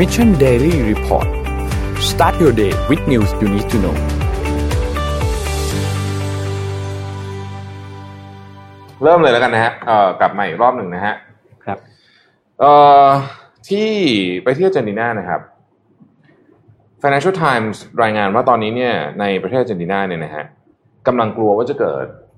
Mission Daily Report start your day with news you need to know เริ่มเลยแล้วกันนะฮะเอ่อกลับมาอีกรอบหนึ่งนะฮะครับเอ่อที่ไปเที่ยวอาร์เจนตินานะครับ Financial Times รายงานว่าตอนนี้เนี่ยในประเทศอาร์เจนตินาเนี่ยนะฮะกำลังกลัวว่าจะเกิดเอ่อ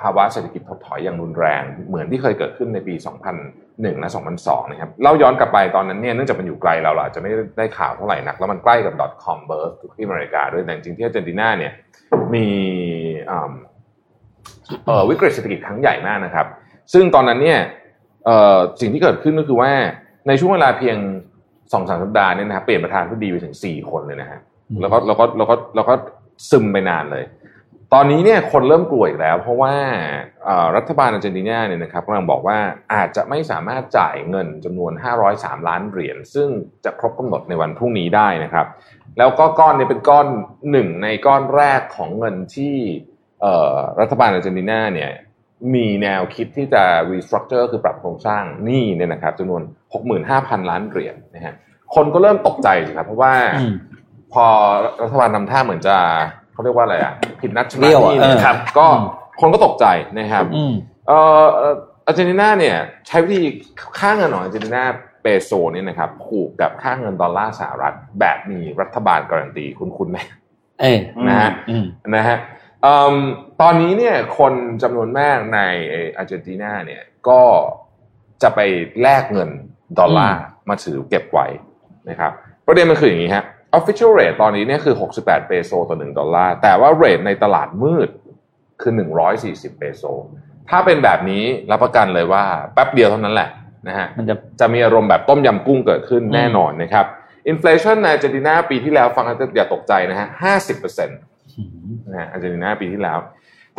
ภาวะเศรษฐกิจถดถอยอย่างรุนแรง เหมือนที่เคยเกิดขึ้นในปี 2001 และ 2002 นะครับเล่าย้อนกลับไปตอนนั้นเนี่ยเนื่องจากมันอยู่ไกลเราเราอาจจะไม่ได้ข่าวเท่าไหร่นัก แล้วมันใกล้กับ .com birth ที่อเมริกาด้วยแต่จริงๆที่อาร์เจนตินาเนี่ยมีวิกฤตเศรษฐกิจครั้งใหญ่มากนะครับ ซึ่งตอนนั้นเนี่ยสิ่งที่เกิดขึ้นก็คือว่าในช่วงเวลาเพียงสองสามสัปดาห์เนี่ยนะครับเปลี่ยนประธานผู้ดีไปถึงสี่คนเลยนะฮะแล้วก็แล้วก็แล้วก็แล้วก็ซึมไปนานเลย ตอนนี้เนี่ยคนเริ่มกลัวอีกแล้ว เพราะว่าเอ่อรัฐบาลอาร์เจนตินาเนี่ยนะครับกำลังบอกว่าอาจจะไม่สามารถจ่ายเงินจำนวน 503 ล้านเหรียญซึ่งจะครบกำหนดในวันพรุ่งนี้ได้นะครับ แล้วก็ก้อนนี้เป็นก้อนหนึ่งในก้อนแรกของเงินที่เอ่อรัฐบาลอาร์เจนตินาเนี่ยมีแนวคิดที่จะ restructure คือปรับโครงสร้างหนี้เนี่ยนะครับจำนวน 65,000 ล้านเหรียญนะฮะคนก็เริ่มตกใจสิครับเพราะว่าอืมพอรัฐบาลนำท่าเหมือนจะ เขาเรียกว่าอะไรอะผิดนัดเบี้นะยวนี่อะเนี่ยเออครับ ก็อืมคนก็ตกใจนะครับอืมเอ่อเอ่ออาร์เจนตินาเนี่ย ใช้วิธีค่าเงินของอาร์เจนตินาเปโซเนี่ยนะครับผูกกับค่าเงินดอลลาร์สหรัฐ แบบมีรัฐบาลการันตีคุ้นๆไหมเอ้ยนะฮะอืมนะฮะเอิ่มตอนนี้เนี่ยคนจำนวนมากในอาร์เจนตินาเนี่ยก็จะไปแลกเงินดอลลาร์มาถือเก็บไว้นะครับ ประเด็นมันคืออย่างนี้ฮะ official rate ตอนนี้เนี่ยคือ 68 เปโซต่อ 1 ดอลลาร์ แต่ว่า rate ในตลาดมืดคือ 140 เปโซ ถ้าเป็นแบบนี้รับประกันเลยว่าแป๊บเดียวเท่านั้นแหละนะฮะมันจะจะมีอารมณ์แบบต้มยำกุ้งเกิดขึ้นแน่นอนนะครับ inflation ในอาร์เจนตินาปีที่แล้วฟังแล้วจะอย่าตกใจนะฮะ50เปอร์เซ็นต์อืมนะฮะอาร์เจนตินาปีที่แล้ว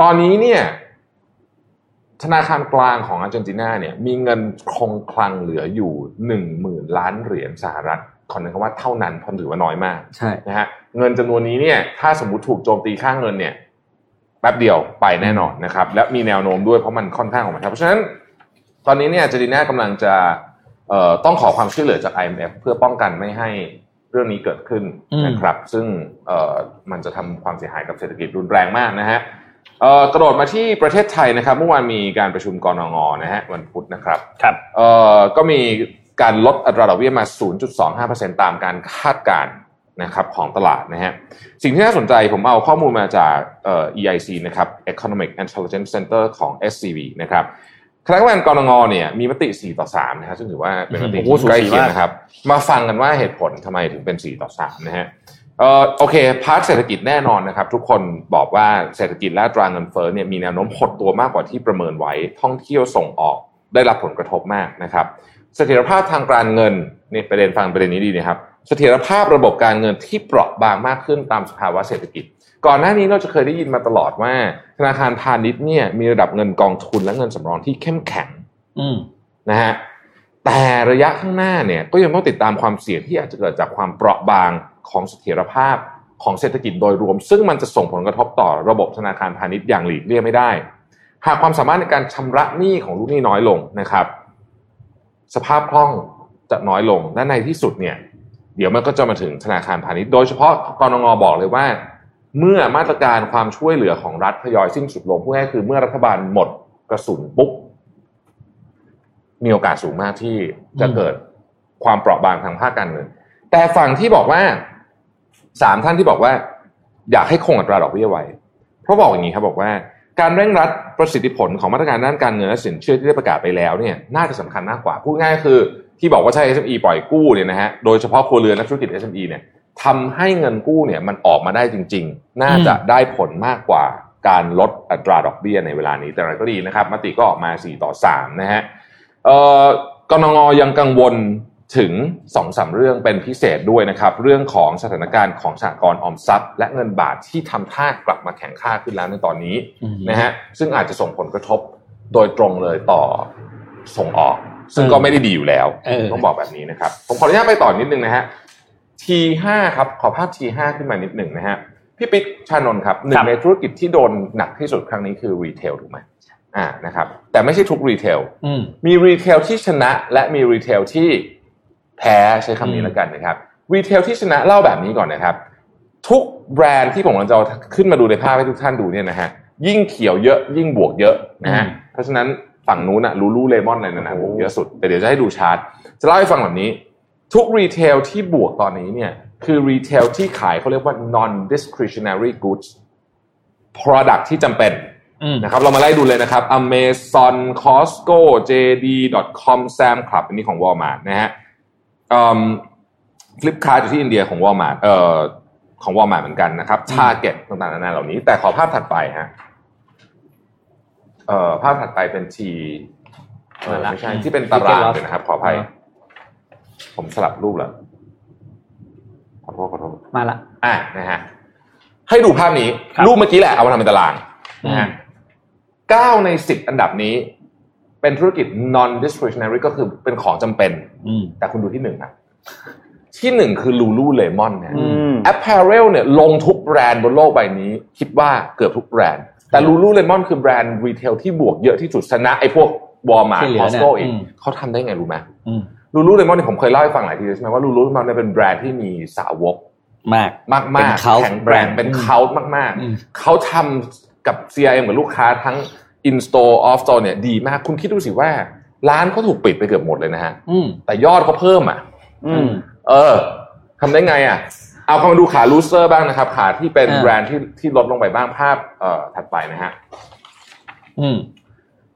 ตอนนี้เนี่ย ธนาคารกลางของอาร์เจนตินาเนี่ย มีเงินคงคลังเหลืออยู่หนึ่งหมื่นล้านเหรียญสหรัฐ ขอนึกว่าเท่านั้นเพราะถือว่าน้อยมากใช่นะฮะเงินจำนวนนี้เนี่ย ถ้าสมมติถูกโจมตีค่าเงินเนี่ยแป๊บเดียวไปแน่นอนนะครับ และมีแนวโน้มด้วยเพราะมันค่อนข้างออกมาครับเพราะฉะนั้นตอนนี้เนี่ยอาร์เจนตินากำลังจะเอ่อต้องขอความช่วยเหลือจาก IMF เพื่อป้องกันไม่ให้เรื่องนี้เกิดขึ้นอืมนะครับ ซึ่งเอ่อมันจะทำความเสียหายกับเศรษฐกิจรุนแรงมากนะฮะเอ่อกระโดดมาที่ประเทศไทยนะครับเมื่อวานมีการประชุมกรงงนะฮะวันพุธนะครับครับเอ่อก็มี การลดอัตราดอกเบี้ยมา 0.25%ตามการคาดการณ์นะครับของตลาดนะฮะสิ่งที่น่าสนใจผมเอาข้อมูลมาจากเอ่อ EIC นะครับ Economic Intelligence Center ของ SCB นะครับคณะกรรมการกรงงเนี่ยมีมติ 4 ต่อ3นะฮะซึ่งถือว่าเป็นมติโอ้โหสูที่สีใกล้เคียงมากนะครับ มาฟังกันว่าเหตุผลทำไมถึงเป็น 4 ต่อ3นะฮะเอ่อโอเคพาร์ทเศรษฐกิจแน่นอนนะครับ ทุกคนบอกว่าเศรษฐกิจและอัตราเงินเฟ้อเนี่ยมีแนวโน้มหดตัวมากกว่าที่ประเมินไว้ท่องเที่ยวส่งออกได้รับผลกระทบมากนะครับ เสถียรภาพทางการเงินนี่ประเด็นฟังประเด็นนี้ดีนะครับเสถียรภาพระบบการเงินที่เปราะบางมากขึ้นตามสภาวะเศรษฐกิจ ก่อนหน้านี้เราจะเคยได้ยินมาตลอดว่า ธนาคารพาณิชย์เนี่ยมีระดับเงินกองทุนและเงินสำรองที่เข้มแข็งอืมนะฮะแต่ระยะข้างหน้าเนี่ยก็ยังต้องติดตามความเสี่ยงที่อาจจะเกิดจากความเปราะบางของเสถียรภาพของเศรษฐกิจโดยรวม ซึ่งมันจะส่งผลกระทบต่อระบบธนาคารพาณิชย์อย่างหลีกเลี่ยงไม่ได้ หากความสามารถในการชำระหนี้ของลูกหนี้น้อยลงนะครับ สภาพคล่องจะน้อยลงและในที่สุดเนี่ยเดี๋ยวมันก็จะมาถึงธนาคารพาณิชย์ โดยเฉพาะกรงงบอกเลยว่า เมื่อมาตรการความช่วยเหลือของรัฐทยอยสิ้นสุดลงพูดง่ายคือเมื่อรัฐบาลหมดกระสุนปุ๊บมีโอกาสสูงมากที่จะเกิดความเปราะบางทางภาคการเงิน แต่ฝั่งที่บอกว่าสามท่านที่บอกว่า อยากให้คงอัตราดอกเบี้ยไว้ เพราะบอกอย่างนี้ครับบอกว่า การเร่งรัดประสิทธิผลของมาตรการด้านการเงินและสินเชื่อที่ได้ประกาศไปแล้วเนี่ยน่าจะสำคัญมากกว่า พูดง่ายคือที่บอกว่าใช้ SME ปล่อยกู้เนี่ยนะฮะโดยเฉพาะครัวเรือนและธุรกิจ SME เนี่ยทำให้เงินกู้เนี่ยมันออกมาได้จริง ๆ น่าจะได้ผลมากกว่าการลดอัตราดอกเบี้ยในเวลานี้แต่อะไรก็ดีนะครับมติก็ออกมา 4 ต่อ 3 นะฮะกนงยังกังวล ถึงสองสามเรื่องเป็นพิเศษด้วยนะครับ เรื่องของสถานการณ์ของสหกรณ์ออมทรัพย์ และเงินบาทที่ทำท่ากลับมาแข็งค่าขึ้นแล้วในตอนนี้อืมนะฮะซึ่งอาจจะส่งผลกระทบโดยตรงเลยต่อส่งออก ซึ่งเออก็ไม่ได้ดีอยู่แล้วเออต้องบอกแบบนี้นะครับ ผมขออนุญาตไปต่อนิดนึงนะฮะ T5 ครับ ขอภาพ T5 ขึ้นมานิดหนึ่งนะฮะพี่ปิ๊กชานนท์ครับครับหนึ่งในธุรกิจที่โดนหนักที่สุดครั้งนี้คือ retail ถูกไหมอ่านะครับแต่ไม่ใช่ทุก retail อืมมี retail ที่ชนะและมี retail ที่ แพ้ใช้คำนี้แล้วกันนะครับ retail ที่ชนะเล่าแบบนี้ก่อนนะครับ ทุกแบรนด์ที่ผมกำลังจะเอาขึ้นมาดูในภาพให้ทุกท่านดูเนี่ยนะฮะยิ่งเขียวเยอะยิ่งบวกเยอะนะฮะเพราะฉะนั้นฝั่งนู้นอะ Lululemon อะไรนั่นนะบวกเยอะสุด แต่เดี๋ยวจะให้ดูชาร์ตจะเล่าให้ฟังแบบนี้ ทุก retail ที่บวกตอนนี้เนี่ยคือ retail ที่ขายเขาเรียกว่า non discretionary goods product ที่จำเป็นอืมนะครับเรามาไล่ดูเลยนะครับ Amazon Costco JD.com Sam's Club อันนี้ของ Walmart นะฮะ Flipkart อยู่ที่อินเดียของ Walmart เอ่อของ Walmart เหมือนกันนะครับ Target ต่างๆนานาเหล่านี้ แต่ขอภาพถัดไปฮะเอ่อภาพถัดไปเป็นทีเออไม่ใช่ที่เป็นตารางเลยนะครับ ขออภัย ผมสลับรูปแล้วขอโทษขอโทษมาละอะนะฮะให้ดูภาพนี้ รูปเมื่อกี้แหละเอามาทำเป็นตารางนะฮะเก้าในสิบอันดับนี้ เป็นธุรกิจ non discretionary ก็คือเป็นของจำเป็นอืมแต่คุณดูที่หนึ่งนะที่หนึ่งคือ Lulu Lemon เนี่ยอืม apparel เนี่ยลงทุกแบรนด์บนโลกใบนี้ คิดว่าเกือบทุกแบรนด์ แต่ Lulu Lemon คือแบรนด์รีเทลที่บวกเยอะที่สุดชนะไอ้พวก Walmart ที่เหลือเนี่ย Costco เองอืมเขาทำได้ไงรู้ไหมอืม Lulu Lemon เนี่ยผมเคยเล่าให้ฟังหลายทีแล้วใช่ไหมว่า Lulu Lemon เนี่ยเป็นแบรนด์ที่มีสาวกมากมากเป็มากน cult แข็งแกร่ง brand เป็นอืมเขามากอืมๆเขาทำกับ CRM กับลูกค้าทั้ง in store off store เนี่ยดีมากคุณคิดดูสิว่า ร้านเขาถูกปิดไปเกือบหมดเลยนะฮะอืมแต่ยอดเขาเพิ่มอะอืมเออทำได้ไงอะ เอาเข้ามาดูขา loser บ้างนะครับ ขาที่เป็นอ่าแบรนด์ที่ที่ลดลงไปบ้างภาพเอ่อถัดไปนะฮะอืม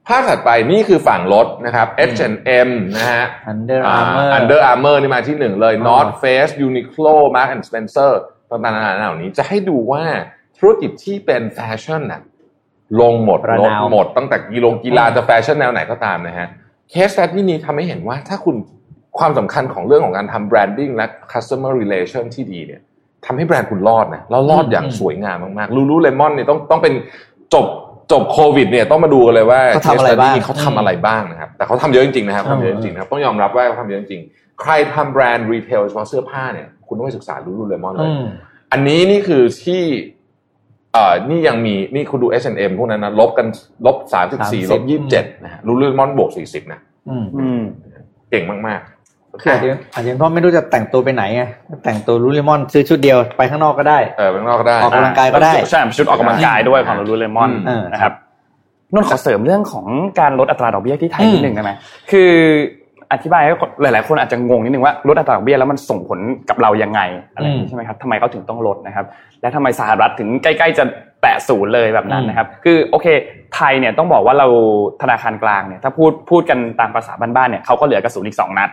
ภาพถัดไปนี่คือฝั่งรถนะครับ H&M นะฮะ Under อ่า Armour Under Armour นี่มาที่หนึ่งเลยอ่า North Face Uniqlo Mark and Spencer ต่างๆนานาเหล่านี้จะให้ดูว่าธุรกิจที่เป็นแฟชั่นน่ะ ลงหมดประลดนาวหมดตั้งแต่กีฬากีฬาอืมจะแฟชั่นแนวไหนก็ตามนะฮะเคสแ t ที่นี้ทำให้เห็นว่าถ้าคุณความสำคัญของเรื่องของการทำ branding และ customer relation ที่ดีเนี่ยทำให้แบรนด์คุณรอดนะแล้วรอดอย่างสวยงามมากๆ Lululemon เนี่ยต้องต้องเป็นจบจบโควิดเนี่ยต้องมาดูกันเลยว่าเขาทำอะไรบ้าง case study นี้เขาทำอะไรบ้างนะครับแต่เขาทำเยอะจริงๆนะครับทำเยอะจริงๆนะครับต้องยอมรับว่าเขาทำเยอะจริงๆใครทำแบรนด์ retail เฉพาะเสื้อผ้าเนี่ยคุณต้องไปศึกษา Lululemon เลยอืมอันนี้นี่คือที่เอ่อนี่ยังมีนี่คุณดู H&M พวกนั้นนะลบกันลบสามสิบสี่30ลบยี่สิบเจ็ดนะฮะ Lulu Lemon บวกสี่สิบนะอืมอืมเก่งมากๆคืออาจจะอาจจะเพราะไม่รู้จะแต่งตัวไปไหนไงแต่งตัวรูเลมอนซื้อชุดเดียวไปข้างนอกก็ได้เออเป็นนอกก็ได้ออกกำลังกายก็ได้ใช่ชุดออกกำลังกายด้วยของลูเลมอนอืมนะครับนนท์ขอเสริมเรื่องของการลดอัตราดอกเบี้ยที่ไทยอืมนิดหนึ่งได้ไหมคือ อธิบายให้หลาย ๆ คนอาจจะงงนิดนึงว่าลดอัตราดอกเบี้ยแล้วมันส่งผลกับเรายังไงอะไรอย่างนี้ใช่ไหมครับทำไมเขาถึงต้องลดนะครับ และทำไมสหรัฐถึงใกล้ๆจะแตะศูนย์เลยแบบนั้นนะครับ คือโอเค ไทยเนี่ยต้องบอกว่าเราธนาคารกลางเนี่ยถ้าพูดพูดกันตามภาษาบ้านๆเนี่ยเขาก็เหลือกระสุนอีกสองนัด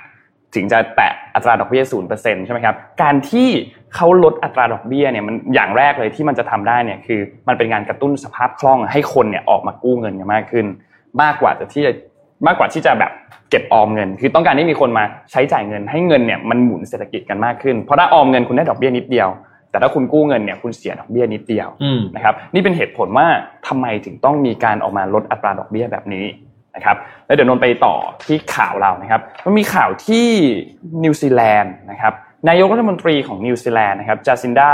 ถึงจะแตะอัตราดอกเบี้ยศูนย์เปอร์เซ็นต์ใช่ไหมครับการที่เขาลดอัตราดอกเบี้ยเนี่ยมันอย่างแรกเลยที่มันจะทำได้เนี่ยคือมันเป็นการกระตุ้นสภาพคล่องให้คนเนี่ยออกมากู้เงินกันมากขึ้น มากกว่าจะที่จะมากกว่าที่จะแบบ เก็บออมเงิน คือต้องการให้มีคนมาใช้จ่ายเงิน ให้เงินเนี่ยมันหมุนเศรษฐกิจกันมากขึ้น เพราะถ้าออมเงินคุณได้ดอกเบี้ยนิดเดียว แต่ถ้าคุณกู้เงินเนี่ยคุณเสียดอกเบี้ยนิดเดียวอืมนะครับนี่เป็นเหตุผลว่าทำไมถึงต้องมีการออกมาลดอัตราดอกเบี้ยแบบนี้นะครับแล้วเดี๋ยวนนท์ไปต่อที่ข่าวเรานะครับมันมีข่าวที่นิวซีแลนด์นะครับนายกรัฐมนตรีของนิวซีแลนด์นะครับจาซินดา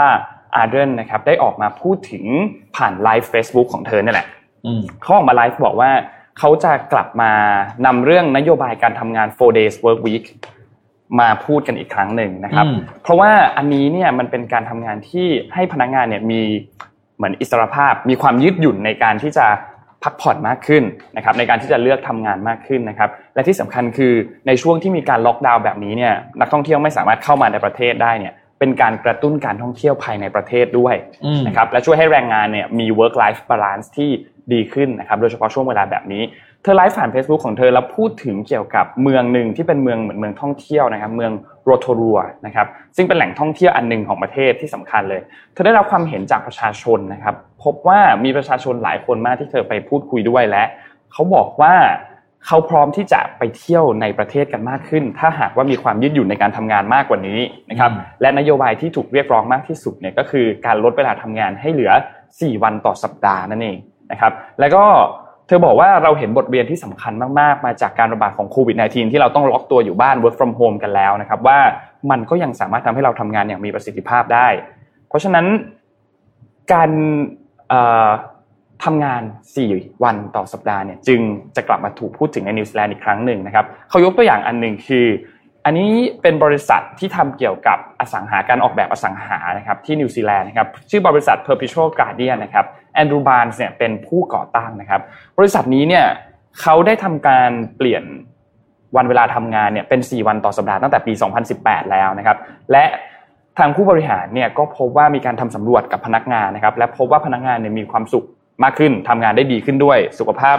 อาร์เดนนะครับได้ออกมาพูดถึงผ่านไลฟ์ Facebook ของเธอเนี่ยแหละอืมเขาออกมาไลฟ์บอกว่า เขาจะกลับมานำเรื่องนโยบายการทำงาน4 days work week มาพูดกันอีกครั้งหนึ่งนะครับอืมเพราะว่าอันนี้เนี่ยมันเป็นการทำงานที่ให้พนักงานเนี่ยมีเหมือนอิสรภาพ มีความยืดหยุ่นในการที่จะพักผ่อนมากขึ้นนะครับในการที่จะเลือกทำงานมากขึ้นนะครับและที่สำคัญคือในช่วงที่มีการล็อกดาวน์แบบนี้เนี่ยนักท่องเที่ยวไม่สามารถเข้ามาในประเทศได้เนี่ยเป็นการกระตุ้นการท่องเที่ยวภายในประเทศด้วยอืมนะครับและช่วยให้แรงงานเนี่ยมี work life balance ที่ ดีขึ้นนะครับโดยเฉพาะช่วงเวลาแบบนี้เธอไลฟ์ผ่าน Facebook ของเธอแล้วพูดถึงเกี่ยวกับเมืองหนึ่งที่เป็นเมืองเหมือนเมืองท่องเที่ยวนะครับเมืองโรโทรัวนะครับซึ่งเป็นแหล่งท่องเที่ยวอันหนึ่งของประเทศที่สำคัญเลย เธอได้รับความเห็นจากประชาชนนะครับพบว่ามีประชาชนหลายคนมากที่เธอไปพูดคุยด้วยและเขาบอกว่าเขาพร้อมที่จะไปเที่ยวในประเทศกันมากขึ้น ถ้าหากว่ามีความยืดหยุ่นในการทำงานมากกว่านี้นะครับอืมและนโยบายที่ถูกเรียกร้องมากที่สุดเนี่ยก็คือการลดเวลาทำงานให้เหลือ 4 วันต่อสัปดาห์นั่นเอง นะครับแล้วก็เธอบอกว่าเราเห็นบทเรียนที่สำคัญมากๆ มาจากการระบาดของโควิด -19 ที่เราต้องล็อกตัวอยู่บ้าน work from home กันแล้วนะครับว่ามันก็ยังสามารถทำให้เราทำงานอย่างมีประสิทธิภาพได้ เพราะฉะนั้นการเอ่อทำงาน 4 วันต่อสัปดาห์เนี่ยจึงจะกลับมาถูกพูดถึงในนิวซีแลนด์อีกครั้งหนึ่งนะครับเขายกตัวอย่างอันหนึ่งคือ อันนี้เป็นบริษัทที่ทำเกี่ยวกับอสังหาการออกแบบอสังหานะครับที่นิวซีแลนด์นะครับชื่อบริษัท Perpetual Guardian นะครับ แอนดรูบานส์เนี่ยเป็นผู้ก่อตั้งนะครับ บริษัทนี้เนี่ยเขาได้ทำการเปลี่ยนวันเวลาทำงานเนี่ยเป็น 4 วันต่อสัปดาห์ตั้งแต่ปี 2018 แล้วนะครับ และทางผู้บริหารเนี่ยก็พบว่ามีการทำสำรวจกับพนักงานนะครับ และพบว่าพนักงานเนี่ยมีความสุขมากขึ้นทำงานได้ดีขึ้นด้วย สุขภาพ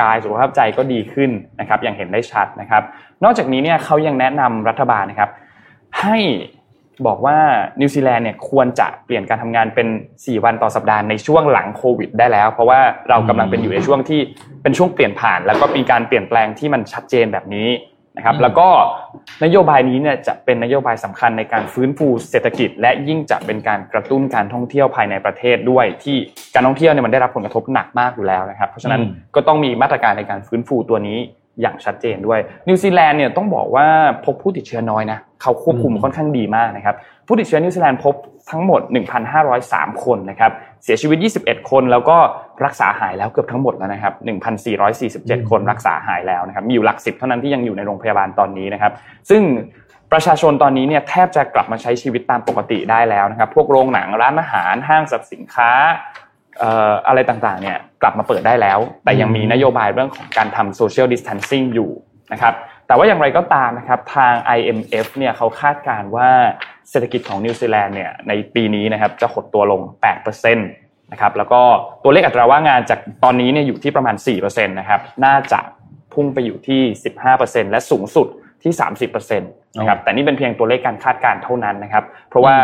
กายสุขภาพใจก็ดีขึ้นนะครับ อย่างเห็นได้ชัดนะครับ นอกจากนี้เนี่ยเขายังแนะนำรัฐบาลนะครับ ให้ บอกว่านิวซีแลนด์เนี่ยควรจะเปลี่ยนการทำงานเป็น 4 วันต่อสัปดาห์ในช่วงหลังโควิด ได้แล้ว เพราะว่าเรากำลังเป็นอยู่ในช่วงที่เป็นช่วงเปลี่ยนผ่าน แล้วก็มีการเปลี่ยนแปลงที่มันชัดเจนแบบนี้นะครับ แล้วก็นโยบายนี้เนี่ยจะเป็นนโยบายสำคัญในการฟื้นฟูเศรษฐกิจ และยิ่งจะเป็นการกระตุ้นการท่องเที่ยวภายในประเทศด้วย ที่การท่องเที่ยวเนี่ยมันได้รับผลกระทบหนักมากอยู่แล้วนะครับ เพราะฉะนั้นอืมก็ต้องมีมาตรการในการฟื้นฟูตัวนี้ อย่างชัดเจนด้วยนิวซีแลนด์เนี่ยต้องบอกว่าพบผู้ติดเชื้อน้อยนะเขาควบคุมค่อนข้างดีมากนะครับผู้ติดเชื้อนิวซีแลนด์พบทั้งหมด 1,503 คนนะครับเสียชีวิต 21 คนแล้วก็รักษาหายแล้วเกือบทั้งหมดแล้วนะครับ1,447 คนรักษาหายแล้วนะครับมีอยู่หลักสิบเท่านั้นที่ยังอยู่ในโรงพยาบาลตอนนี้นะครับซึ่งประชาชนตอนนี้เนี่ยแทบจะกลับมาใช้ชีวิตตามปกติได้แล้วนะครับพวกโรงหนังร้านอาหารห้างสรรพสินค้าอะไรต่างๆเนี่ยกลับมาเปิดได้แล้ว แต่ยังมีนโยบายเรื่องของการทำ social distancing อยู่นะครับแต่ว่าอย่างไรก็ตามนะครับทาง IMF เนี่ยเขาคาดการณ์ว่าเศรษฐกิจของนิวซีแลนด์เนี่ยในปีนี้นะครับจะหดตัวลง 8%นะครับแล้วก็ตัวเลขอัตราว่างงานจากตอนนี้เนี่ยอยู่ที่ประมาณ 4%นะครับน่าจะพุ่งไปอยู่ที่ 15%และสูงสุดที่ 30%นะครับแต่นี่เป็นเพียงตัวเลขการคาดการณ์เท่านั้นนะครับเพราะว่า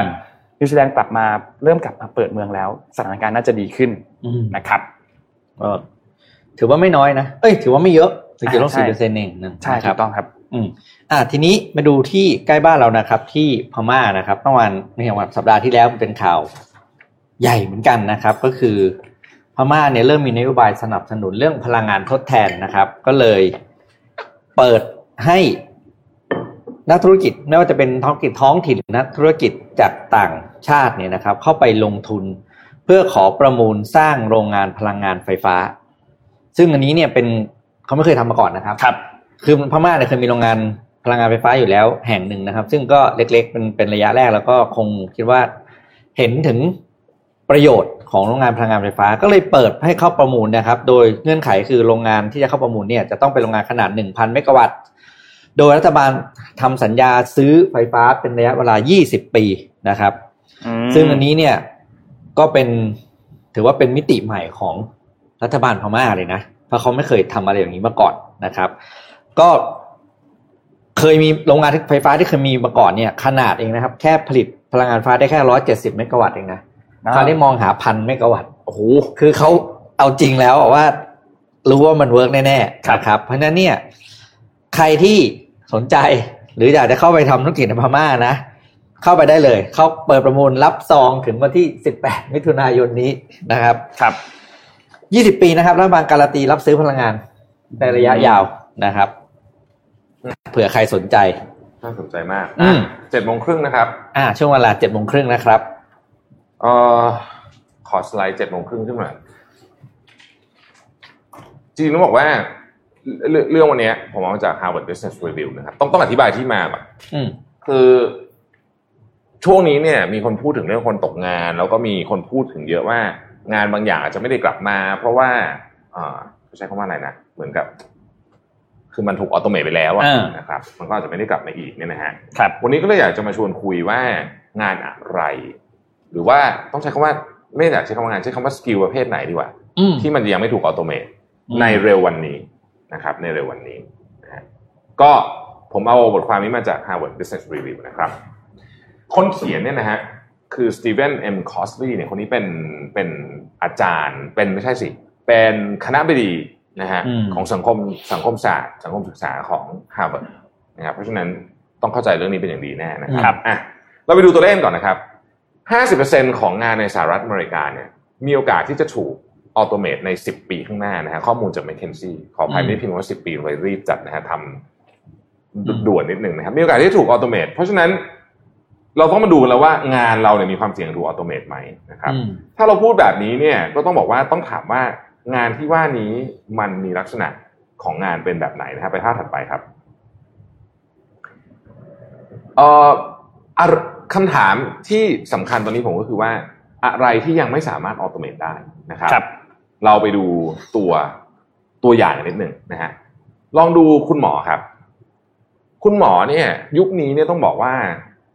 นิวซีแลนด์กลับมาเริ่มกลับมาเปิดเมืองแล้ว สถานการณ์น่าจะดีขึ้นอืมนะครับก็ถือว่าไม่น้อยนะ เอ้ย ถือว่าไม่เยอะถึงจะลดใช่สี่เปอร์เซ็นต์เองนะใช่นะคถูรับกต้องครับ อืมอ่า ทีนี้มาดูที่ใกล้บ้านเรานะครับ ที่พม่านะครับเมื่อวานไม่ใช่วันสัปดาห์ที่แล้วมันเป็นข่าวใหญ่เหมือนกันนะครับ ก็คือพม่าเนี่ยเริ่มมีนโยบายสนับสนุนเรื่องพลังงานทดแทนนะครับ ก็เลยเปิดให้นักธุรกิจไม่ว่าจะเป็นท้องถิ่นท้องถิ่นหรือนักธุรกิจจากต่าง ชาติเนี่ยนะครับเข้าไปลงทุน เพื่อขอประมูลสร้างโรงงานพลังงานไฟฟ้า ซึ่งอันนี้เนี่ยเป็นเขาไม่เคยทำมาก่อนนะครับครับ คือพม่าเนี่ยเคยมีโรงงานพลังงานไฟฟ้าอยู่แล้วแห่งหนึ่งนะครับ ซึ่งก็เล็กๆเป็นเป็นระยะแรกแล้วก็คงคิดว่าเห็นถึงประโยชน์ของโรงงานพลังงานไฟฟ้าก็เลยเปิดให้เข้าประมูลนะครับ โดยเงื่อนไขคือโรงงานที่จะเข้าประมูลเนี่ยจะต้องเป็นโรงงานขนาด 1,000 เมกะวัตต์ โดยรัฐบาลทำสัญญาซื้อไฟฟ้าเป็นระยะเวลา 20 ปีนะครับ ซึ่งอันนี้เนี่ยก็เป็นถือว่าเป็นมิติใหม่ของรัฐบาลพม่าเลยนะ เพราะเขาไม่เคยทำอะไรอย่างนี้มาก่อนนะครับ ก็เคยมีโรงงานไฟฟ้าที่เคยมีมาก่อนเนี่ยขนาดเองนะครับ แค่ผลิตพลังงานไฟฟ้าได้แค่ร้อยเจ็ดสิบเมกะวัตต์เองนะอ่าคราวนี้มองหาพันเมกะวัตต์โอ้โหคือเขาเอาจริงแล้วอะว่า รู้ว่ามันเวิร์กแน่ๆนะครับเพราะฉะนั้นเนี่ย ใครที่สนใจหรืออยากจะเข้าไปทำธุรกิจในพม่านะ เข้าไปได้เลย เขาเปิดประมูลรับซองถึงวันที่ 18 มิถุนายนนี้นะครับ ครับ 20 ปีนะครับรัฐบาลการันตีรับซื้อพลังงานในระยะยาวนะครับ เผื่อใครสนใจ น่าสนใจมากอืม เจ็ดโมงครึ่งนะครับ อ่า ช่วงเวลา7โมงครึ่งนะครับ เอ่อ ขอสไลด์เจ็ดโมงครึ่งขึ้นมาจริงๆต้องบอกว่าเรื่องเรื่องวันเนี้ยผมเอามาจาก Harvard Business Review นะครับ ต้องต้องอธิบายที่มาก่อนอืม คือ ช่วงนี้เนี่ยมีคนพูดถึงเรื่องคนตกงาน แล้วก็มีคนพูดถึงเยอะว่างานบางอย่างอาจจะไม่ได้กลับมา เพราะว่าเอ่อใช้คำว่าอะไรนะเหมือนกับ คือมันถูกออโตเมตไปแล้วอะอ่านะครับ มันก็อาจจะไม่ได้กลับมาอีกเนี่ยนะฮะครับวันนี้ก็เลยอยากจะมาชวนคุยว่างานอะไร หรือว่าต้องใช้คำว่าไม่อยากใช้คำว่างานใช้คำว่า skill ประเภทไหนดีกว่าอืมที่มันยังไม่ถูก automate อืมในเร็ววันนี้นะครับ ในเร็ววันนี้นะฮะก็ผมเอาบทความนี้มาจาก Harvard Business Review นะครับ คนเขียนเนี่ยนะฮะคือสตีเวนเอ็มคอสลีย์เนี่ยคนนี้เป็นเป็นอาจารย์ เป็นไม่ใช่สิ เป็นคณบดีนะฮะอืมของสังคมสังคมศาสตร์ สังคมศึกษาของ Harvard นะครับเพราะฉะนั้นต้องเข้าใจเรื่องนี้เป็นอย่างดีแน่นะครับอะเราไปดูตัวเลขก่อนนะครับ 50%ของงานในสหรัฐอเมริกาเนี่ยมีโอกาสที่จะถูก automate ใน 10 ปีข้างหน้านะฮะข้อมูลจาก m c k เคนซี่ขออภัยอืมไม่ได้พิมพ์ว่า 10 ปีเลยรีบจัดนะฮะทำด่วนนิดหนึ่งนะครับมีโอกาสที่จะถูก automate เพราะฉะนั้น เราต้องมาดูกันแล้วว่างานเราเนี่ยมีความเสี่ยงถูก automate ไหมนะครับอืมถ้าเราพูดแบบนี้เนี่ยก็ต้องบอกว่าต้องถามว่างานที่ว่านี้มันมีลักษณะของงานเป็นแบบไหนนะครับ ไปภาพถัดไปครับเอ่ออะคำถามที่สำคัญตอนนี้ผมก็คือว่า อะไรที่ยังไม่สามารถออโตเมตได้นะครับครับเราไปดูตัวตัวอย่างนิดหนึ่งนะฮะลองดูคุณหมอครับ คุณหมอเนี่ย ยุคนี้เนี่ยต้องบอกว่า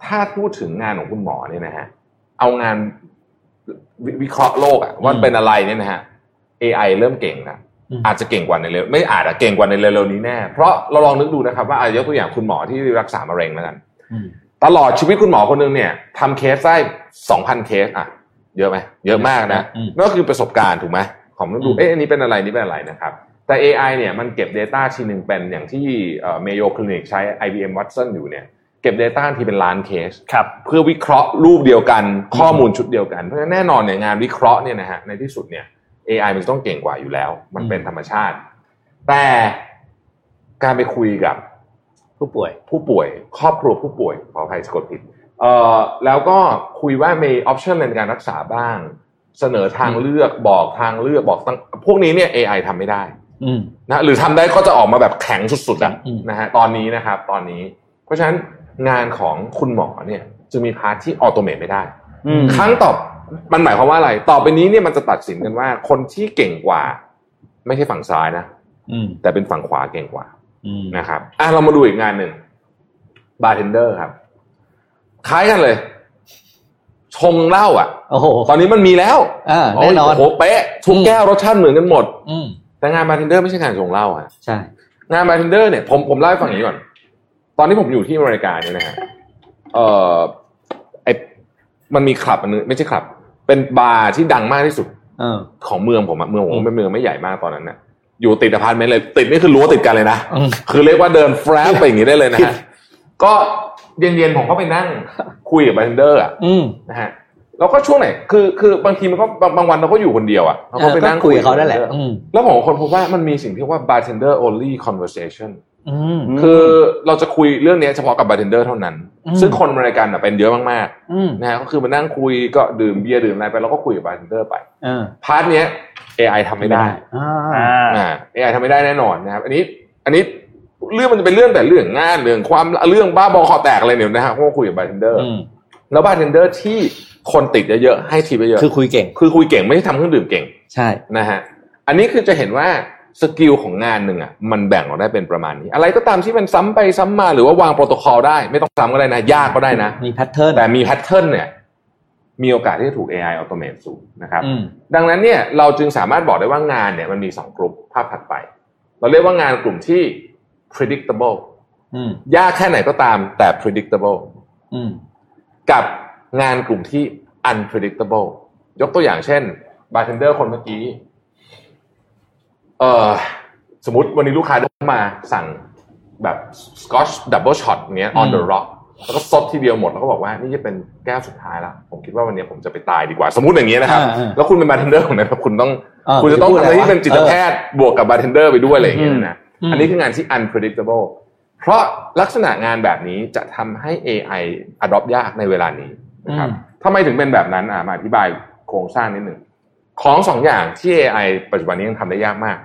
ถ้าพูดถึงงานของคุณหมอเนี่ยนะฮะเอางานววิเคราะห์โลกอะว่าอืมเป็นอะไรเนี่ยนะฮะ AI เริ่มเก่งนะอืมอาจจะเก่งกว่าในเร็วไม่อาจจะเก่งกว่าในเร็วๆนี้แน่ เพราะเราลองนึกดูนะครับ ว่าอะยกตัวอย่างคุณหมอที่รักษามะเร็งแล้วกันอืมตลอดชีวิตคุณหมอคนหนึงเนี่ยทำเคสได้สองพันเคสอะ เยอะไหมเยอะมากนะอืมนั่นก็คือประสบการณ์ถูกไหมของมันดูอืมเอ๊ะอันนี้เป็นอะไรนี่เป็นอะไรนะครับ แต่ AI เนี่ยมันเก็บ Data ทีหนึ่งเป็นอย่างที่เอ่อ Mayo Clinic ใช้ IBM Watson อยู่เนี่ย เก็บ Data ทีเป็นล้านเคสครับเพื่อวิเคราะห์รูปเดียวกันข้อมูลชุดเดียวกัน เพราะฉะนั้นแน่นอนเนี่ยงานวิเคราะห์เนี่ยนะฮะในที่สุดเนี่ย AI มันจะต้องเก่งกว่าอยู่แล้ว มันเป็นธรรมชาติ แต่การไปคุยกับผู้ป่วย ผู้ป่วย ครอบครัวผู้ป่วยขออภัยสะกดผิดเอ่อแล้วก็คุยว่ามีออปชันในการรักษาบ้าง เสนอทางเลือกบอกทางเลือกบอกตั้งพวกนี้เนี่ย AI ทำไม่ได้อืมนะหรือทำได้ก็จะออกมาแบบแข็งสุดๆอะอืมนะฮะตอนนี้นะครับ ตอนนี้ เพราะฉะนั้น งานของคุณหมอเนี่ย จะมี part ที่ automate ไม่ได้อืมครั้งต่อมันหมายความว่าอะไร ต่อไปนี้เนี่ยมันจะตัดสินกันว่า คนที่เก่งกว่า ไม่ใช่ฝั่งซ้ายนะอืมแต่เป็นฝั่งขวาเก่งกว่าอืมนะครับอะเรามาดูอีกงานหนึ่งบาร์เทนเดอร์ครับ คล้ายกันเลย ชงเหล้าอะโอ้โหตอนนี้มันมีแล้วอ่าแน่นอนโอ้โหเป๊ะทุกแก้วรสชาติเหมือนกันหมดอืมแต่งานบาร์เทนเดอร์ไม่ใช่งานชงเหล้าอะใช่ งานบาร์เทนเดอร์เนี่ยผมผมเล่าให้ฟังอย่างนี้ก่อน ตอนที่ผมอยู่ที่อเมริกาเนี่ยนะฮะเอ่อไอมันมีคลับอันนึงไม่ใช่คลับ เป็นบาร์ที่ดังมากที่สุดเออของเมืองผมอะเมืองผมอืมเป็นเมืองไม่ใหญ่มากตอนนั้นนะอยู่ติดอพาร์ตเมนต์เลย ติดนี่คือรั้วติดกันเลยนะอืมคือเรียกว่าเดินแฟรบไปอย่างนี้ได้เลยนะฮะก็เย็นๆผมก็ไปนั่งคุยกับบาร์เทนเดอร์อะอืมนะฮะแล้วก็ช่วงไหนคือคือบางทีมันก็บางบางวันเราก็อยู่คนเดียวอะเราก็ไปนั่งคุยกับเขานั่นแหละบอืมแล้วผมค้นพบว่ามันมีสิ่งที่เรียกว่า bartender only conversation อืม คือเราจะคุยเรื่องนี้เฉพาะกับบาร์เทนเดอร์เท่านั้นอืมซึ่งคนอเมริกันอะเป็นเยอะมากอืมๆนะฮะก็คือมานั่งคุยก็ดื่มเบียร์ดื่มอะไรไปแล้วก็คุยกับบาร์เทนเดอร์ไปเออ part เนี้ย AI ทำไม่ได้อ่าอ่าอ่า AI ทำไม่ได้แน่นอนนะครับ อันนี้ อันนี้เรื่องมันจะเป็นเรื่องแต่เรื่องงานเรื่องความเรื่องบ้าบอคอแตกอะไรเนี่ยนะฮะเพราะว่าคุยกับบาร์เทนเดอร์อืมแล้วบาร์เทนเดอร์ที่คนติดเยอะๆให้ทิปเยอะคือคุยเก่ง คือคุยเก่งไม่ใช่ทำเครื่องดื่มเก่ง ใช่นะฮะอันนี้คือจะเห็นว่า skill ของงานหนึ่งอะมันแบ่งออกได้เป็นประมาณนี้ อะไรก็ตามที่มันซ้ำไปซ้ำมา หรือว่าวางโปรโตคอลได้ ไม่ต้องซ้ำก็ได้นะ ยากก็ได้นะ มี pattern แต่มี pattern เนี่ยมีโอกาสที่จะถูก AI อัตโนมัติสูงนะครับอืมดังนั้นเนี่ยเราจึงสามารถบอกได้ว่างานเนี่ยมันมีสองกลุ่มภาพถัดไป เราเรียกว่างานกลุ่มที่ predictable อืมยากแค่ไหนก็ตามแต่ predictable อืมกับงานกลุ่มที่ unpredictable ยกตัวอย่างเช่น bartender คนเมื่อกี้ เอ่อสมมติวันนี้ลูกค้าเดินมาสั่งแบบ scotch double shot เนี้ย on the rock แล้วก็ซดทีเดียวหมดแล้วก็บอกว่านี่จะเป็นแก้วสุดท้ายแล้วผมคิดว่าวันนี้ผมจะไปตายดีกว่า สมมติอย่างนี้นะครับอ่าอ่าแล้วคุณเป็น bartender ของนั้นคุณต้องเออคุณจะต้องคุณทำจะอะไรพูดอะไรที่เป็นจิตแพทย์บวกกับ bartender ไปด้วยอะไรอย่างเงี้ยนะอืมอันนี้คืองานที่ unpredictable เพราะลักษณะงานแบบนี้จะทำให้ AI adopt ยากในเวลานี้นะครับอืมทำไมถึงเป็นแบบนั้นอะมาอธิบายโครงสร้างนิดหนึ่ง ของสองอย่างที่ AI ปัจจุบันนี้ยังทำได้ยากมาก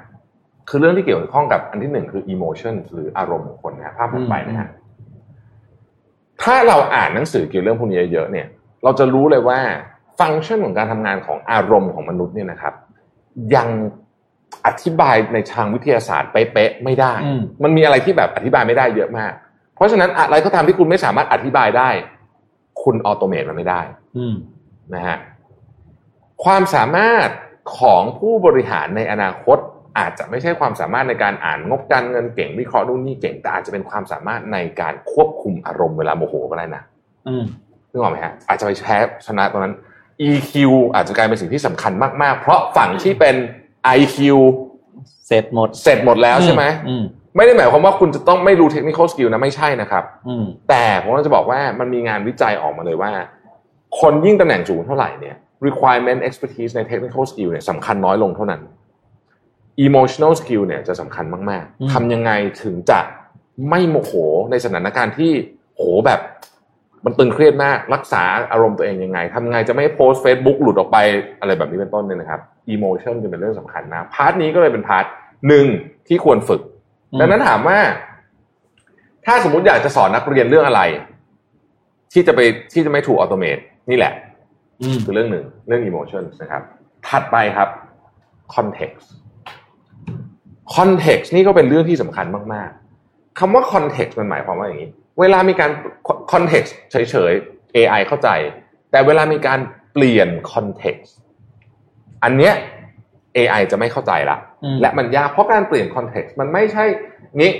คือเรื่องที่เกี่ยวข้องกับอันที่หนึ่งคือ emotion หรืออารมณ์ของคนนะฮะภาพถัดไปนะฮะถ้าเราอ่านหนังสือเกี่ยวกับเรื่องพวกนี้เยอะๆเนี่ย เราจะรู้เลยว่าฟังก์ชันของการทำงานของอารมณ์ของมนุษย์เนี่ยนะครับ ยังอธิบายในทางวิทยาศาสตร์เป๊ะๆไม่ได้อืมมันมีอะไรที่แบบอธิบายไม่ได้เยอะมาก เพราะฉะนั้นอะไรก็ตามที่คุณไม่สามารถอธิบายได้ คุณออโตเมตมันไม่ได้อืมนะฮะ ความสามารถของผู้บริหารในอนาคตอาจจะไม่ใช่ความสามารถในการอ่านงบการเงินเก่งวิเคราะห์นู่นนี่เก่งแต่อาจจะเป็นความสามารถในการควบคุมอารมณ์เวลาโมโหก็ได้นะอืมนึกออกไหมฮะอาจจะไปแพ้ชนะตรงนั้น EQ อาจจะกลายเป็นสิ่งที่สำคัญมาก ๆ เพราะฝั่งที่เป็น IQ เสร็จหมด เสร็จหมดแล้วใช่ไหมอืมไม่ได้หมายความว่าคุณจะต้องไม่รู้เทคนิค l skill นะไม่ใช่นะครับอืมแต่ผมก็จะบอกว่ามันมีงานวิจัยออกมาเลยว่า คนยิ่งตำแหน่งสูงเท่าไหร่เนี่ย requirement expertise ใน technical skill เนี่ยสำคัญน้อยลงเท่านั้น emotional skill เนี่ยจะสำคัญมากอืมๆทำยังไงถึงจะไม่โมโหในสถานการณ์ที่โหแบบมันตึงเครียดมากรักษาอารมณ์ตัวเองยังไงทำยังไงจะไม่ให้โพสต์ Facebook หลุดออกไปอะไรแบบนี้เป็นต้นเนี่ยนะครับ emotion จะเป็นเรื่องสำคัญนะ part นี้ก็เลยเป็น part หนึ่งที่ควรฝึกอืมดังนั้นถามว่า ถ้าสมมติอยากจะสอนนักเรียนเรื่องอะไร ที่จะไปที่จะไม่ถูก automate นี่แหละอืม คือเรื่องหนึ่งเรื่อง emotion นะครับ ถัดไปครับ context context นี่ก็เป็นเรื่องที่สำคัญมาก ๆคำว่า context มันหมายความว่าอย่างนี้ เวลามีการ context เฉย ๆ AI เข้าใจ แต่เวลามีการเปลี่ยน context อันเนี้ย AI จะไม่เข้าใจละอืมและมันยากเพราะการเปลี่ยน context มันไม่ใช่นี้